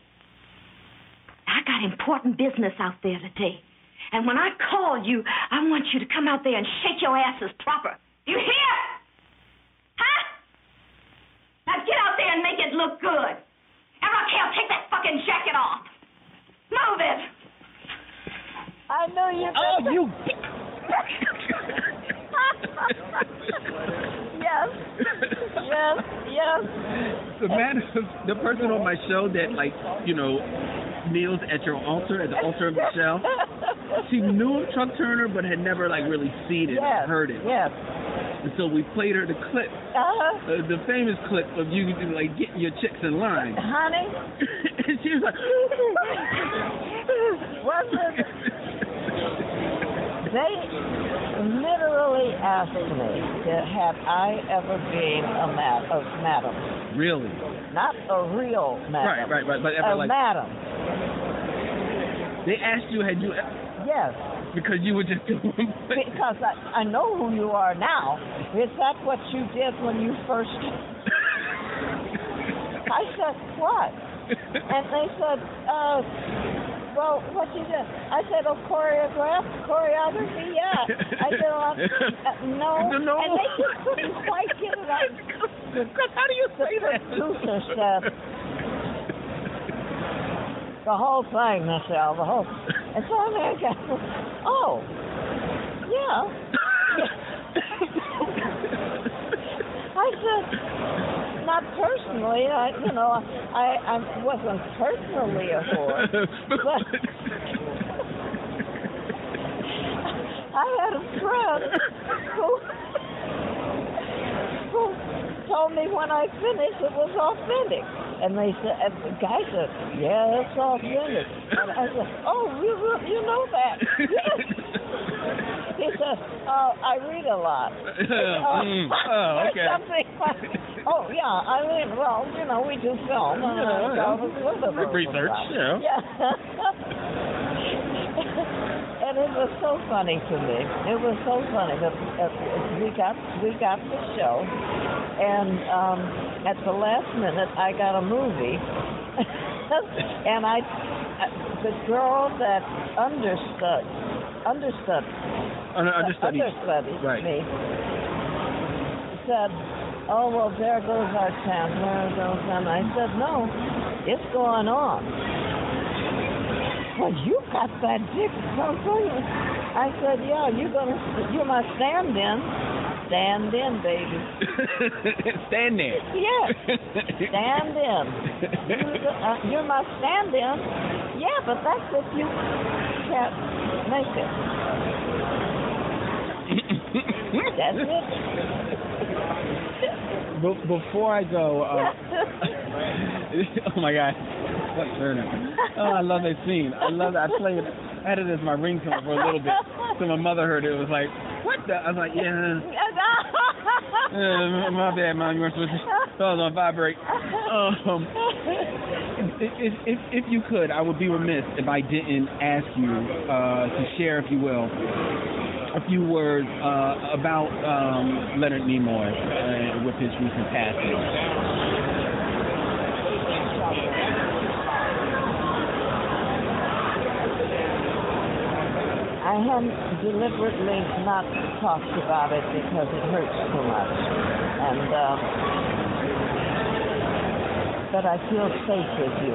I got important business out there today. And when I call you, I want you to come out there and shake your asses proper. You hear? Huh? Now get out there and make it look good. And Raquel, take that fucking jacket off. Move it. I know you. Oh, you. <laughs> yes. Yes. Yes. The man, the person on my show that like, you know, kneels at your altar, at the altar of Nichelle. She knew of Truck Turner, but had never like really seen it, Yes. heard it. Yes. And so we played her the clip, Uh-huh. uh, the famous clip of you like getting your chicks in line. Honey, <laughs> and she was like, <laughs> was it? <laughs> They literally asked me, that have I ever been a, ma- a madam? really? Not a real madam. Right, right, right. But A ever like madam. they asked you, had you Yes. because you were just doing. <laughs> Because I, I know who you are now. Is that what you did when you first? <laughs> I said, what? And they said, uh, well, what you did? I said, oh, choreograph, choreography, yeah. I said, well, <laughs> uh, no. <laughs> No. And they just couldn't quite get it out. How do you say the producer said, the whole thing, Nichelle, the whole. <laughs> And so I'm like, oh, yeah. I said, not personally. I, you know, I, I wasn't personally a whore, <laughs> but <laughs> I had a friend who who told me when I finished it was authentic. And they said, and the guy said, yeah, it's authentic. And I said, oh, you, you know that. <laughs> he said, oh, I read a lot. <laughs> Mm, oh, okay. Something like, oh, yeah, I mean, well, you know, we do film. and Yeah, I yeah. was a little Research, about it. yeah. <laughs> And it was so funny to me. It was so funny that we got we got the show, and um, at the last minute, I got a movie, <laughs> and I, the girl that understood, understood, Un- understudied. understudied Right. me, said, "Oh well, there goes our chance. There goes," and I said, "No, it's going on." Well, you got that dick something. I said, yeah, you're gonna, you're my stand-in. Stand in, baby. <laughs> Stand there. Yeah. <laughs> Stand in. You, uh, you're my stand-in. Yeah, but that's if you can't it. That's it. Be- before I go, uh, <laughs> oh my God, what Turner? Oh, I love that scene. I love that. I played it. I had it as my ringtone for a little bit. So my mother heard it. It was like, what the? I was like, yeah. <laughs> Uh, my bad, mom. You weren't supposed to. I was on vibrate. Um, if, if, if, if you could, I would be remiss if I didn't ask you uh, to share, if you will, a few words uh, about um, Leonard Nimoy uh, with his recent passing. I have deliberately not talked about it because it hurts too much. And, uh, but I feel safe with you.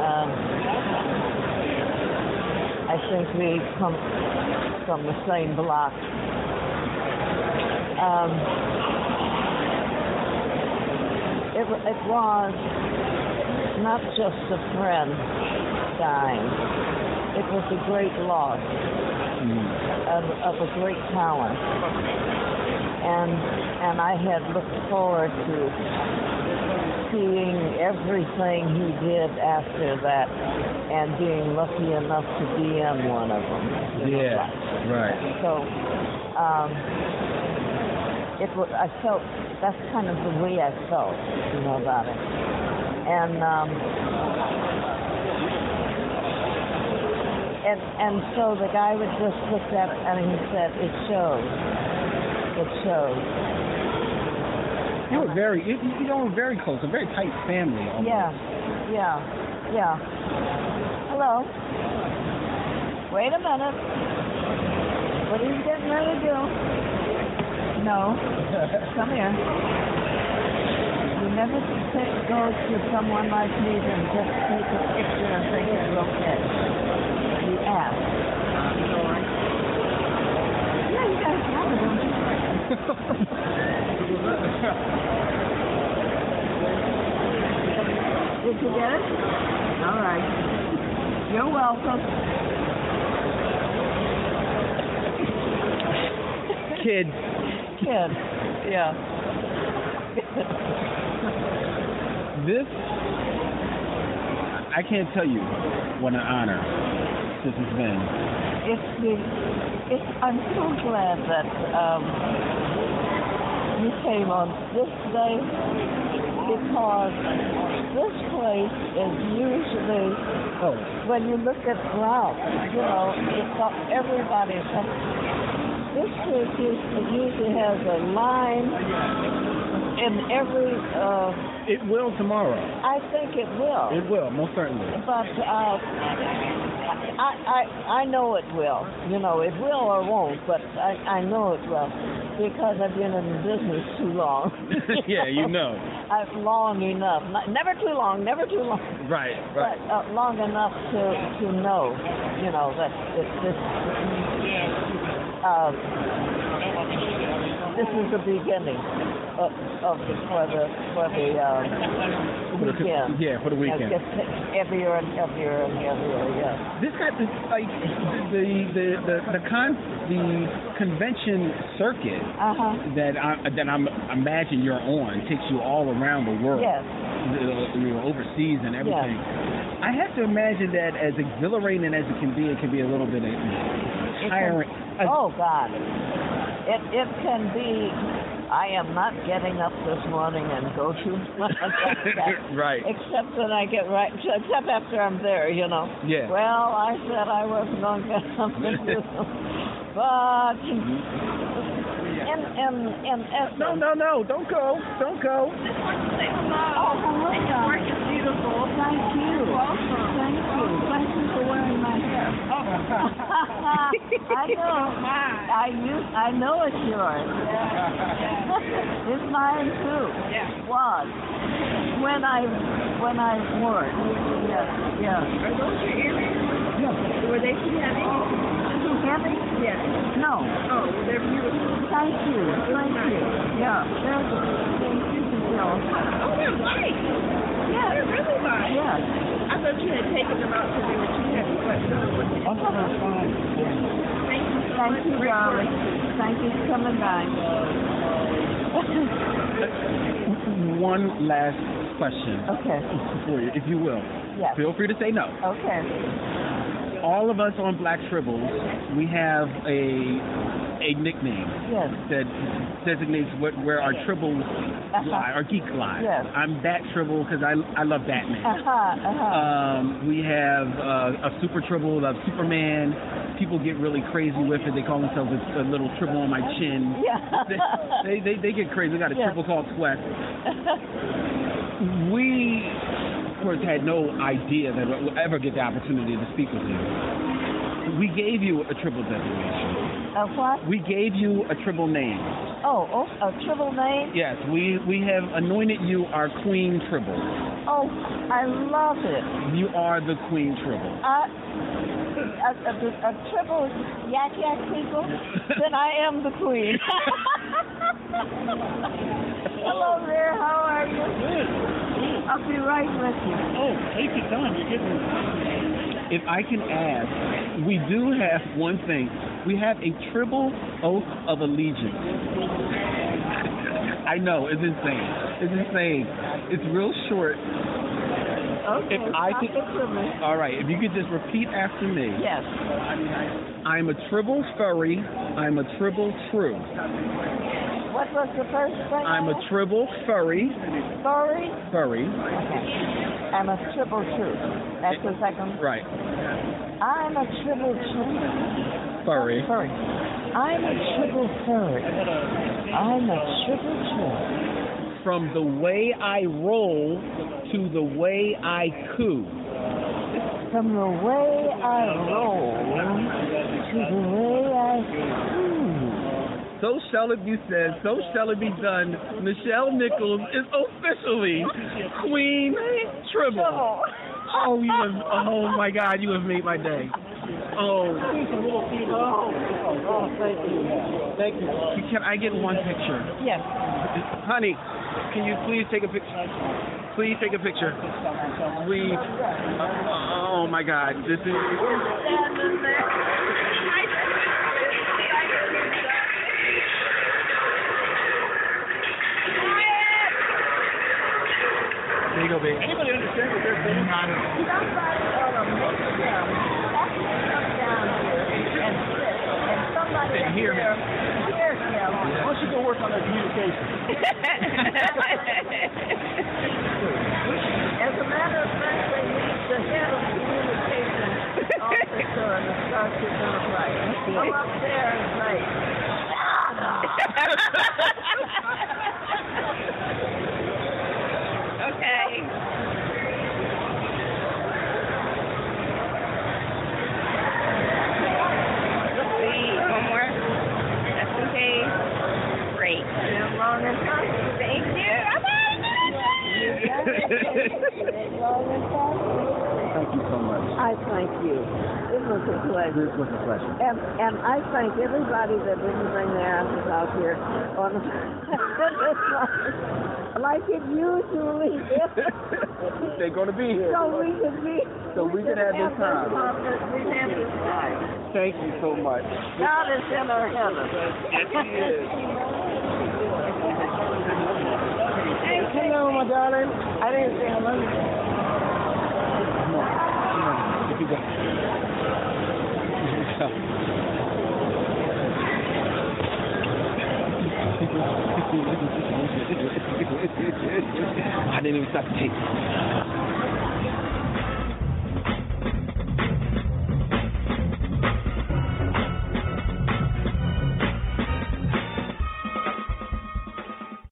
Um, I think we come from the same block. Um, it, it was not just a friend dying. It was a great loss of, of a great talent. And and I had looked forward to seeing everything he did after that and being lucky enough to be in one of them. know, Yeah, right. So, um, it was, I felt, that's kind of the way I felt, you know, about it. And, um, and, and so the guy would just look at it and he said, it shows. It shows. You were very, you, you know, were very close, a very tight family. almost. Yeah, yeah, yeah. Hello. Wait a minute. What are you getting ready to do? No. Come here. You never take, go to someone like me and just take a picture and think it's okay. You ask. Yeah, you guys have it, don't you? Did you get it? All right. You're welcome. Kid, Kid. Yeah. this, I can't tell you what an honor this has been. It's the, it's, I'm so glad that um, you came on this day because this place is usually oh. when you look at routes, you know, it's got everybody's. This church usually has a line in every. Uh, It will tomorrow. I think it will. It will, most certainly. But uh, I, I, I know it will. You know, it will or won't, but I, I know it will because I've been in the business too long. <laughs> <laughs> yeah, you know. I've long enough, not, never too long, never too long, Right, but right. uh, long enough to to know, you know, that it, this uh, this is the beginning of, of the, for the for the the- weekend. yeah, for the weekend. It gets heavier and heavier and heavier. Yeah. This got this like the the the the con the convention circuit Uh-huh. that I that I'm imagine you're on takes you all around the world. Yes. You know, overseas and everything. I have to imagine that as exhilarating as it can be, it can be a little bit It can- tiring. oh God, it it can be. I am not getting up this morning and go to <laughs> Right. Except when I get right, except after I'm there, you know. Yeah. Well, I said I wasn't going <laughs> to get something to do, but and and and, and no no no don't go don't go. Oh, hello, John. beautiful. Thank you. Thank you. Thank you for wearing my hair. I know. I use. I know it's yours. it's mine too. Yeah. Was when I when I wore it. Yeah. Yeah. Are those your earrings? Yes. Were they too heavy? Too heavy? Yes. No. Oh, well, they're beautiful. Thank you. Thank you. Yeah. Thing you. Oh, they're light. Yes. They're really light. Yes. I thought you had taken them out because they were too heavy, but no. That's fine. Thank you. so Thank you, Great Thank you for coming by. One last question. Okay. For you, if you will. Yes. Feel free to say no. Okay. All of us on Black Tribbles, we have a a nickname Yes. that designates what, where our tribbles lie, our geek lie. Yes. I'm Bat Tribble because I I love Batman. Uh-huh, uh-huh. Um, we have uh, a super tribble of Superman. People get really crazy with it. They call themselves a, a little tribble on my chin. <laughs> Yeah. They, they they get crazy. We got a Yeah. tribble called Sweat. <laughs> We, course, had no idea that we'll ever get the opportunity to speak with you. We gave you a tribble designation. A what? We gave you a tribble name. Oh, oh, a tribble name? Yes, we we have anointed you our Queen Tribble. Oh, I love it. You are the Queen Tribble. I, uh, a, a, a tribble yak yak people, then I am the queen. <laughs> Hello there, how are you? I'll be right with you. Oh, take your time. You're getting. If I can ask, we do have one thing. We have a tribble oath of allegiance. I know it's insane. It's insane. It's real short. Okay, If I stop could, it for me. all right. If you could just repeat after me. Yes. I'm a tribble furry. I'm a tribble true. What was the first thing? I'm a tribble furry. Furry? Furry. Okay. I'm a tribble true. That's the second. Right. I'm a tribble true. Furry. Furry. I'm a tribble furry. I'm a tribble true. From the way I roll to the way I coo. From the way I roll to the way I So shall it be said, so shall it be done. Nichelle Nichols is officially Queen Tribble. Oh, you have, oh my God, you have made my day. Oh. Oh, thank you. Thank you. Can I get one picture? Yes. Honey, can you please take a picture? Please take a picture. Please. Uh, oh my God, this is. There you go, baby. Anybody understand what they're saying? Somebody ought to make them have to come down here and sit, and somebody And up hear me. hear him. Why don't you go work on that communication? <laughs> <laughs> As a matter of fact, they need the head of communication officer in the Starship Enterprise. Come up there and say, "Shut Okay. Let's see. One more. Just in case. Great. long and Thank you. Thank you so much. I thank you. It was a pleasure. This was a pleasure. And, and I thank everybody that didn't bring their asses out here on <laughs> like it usually is. They're going to be here. So we can be. So we can have this time. We can have this time. Thank you so much. God is in our heaven. He is. Hello, my darling. I didn't say hello. If you go. I didn't even stop the tape.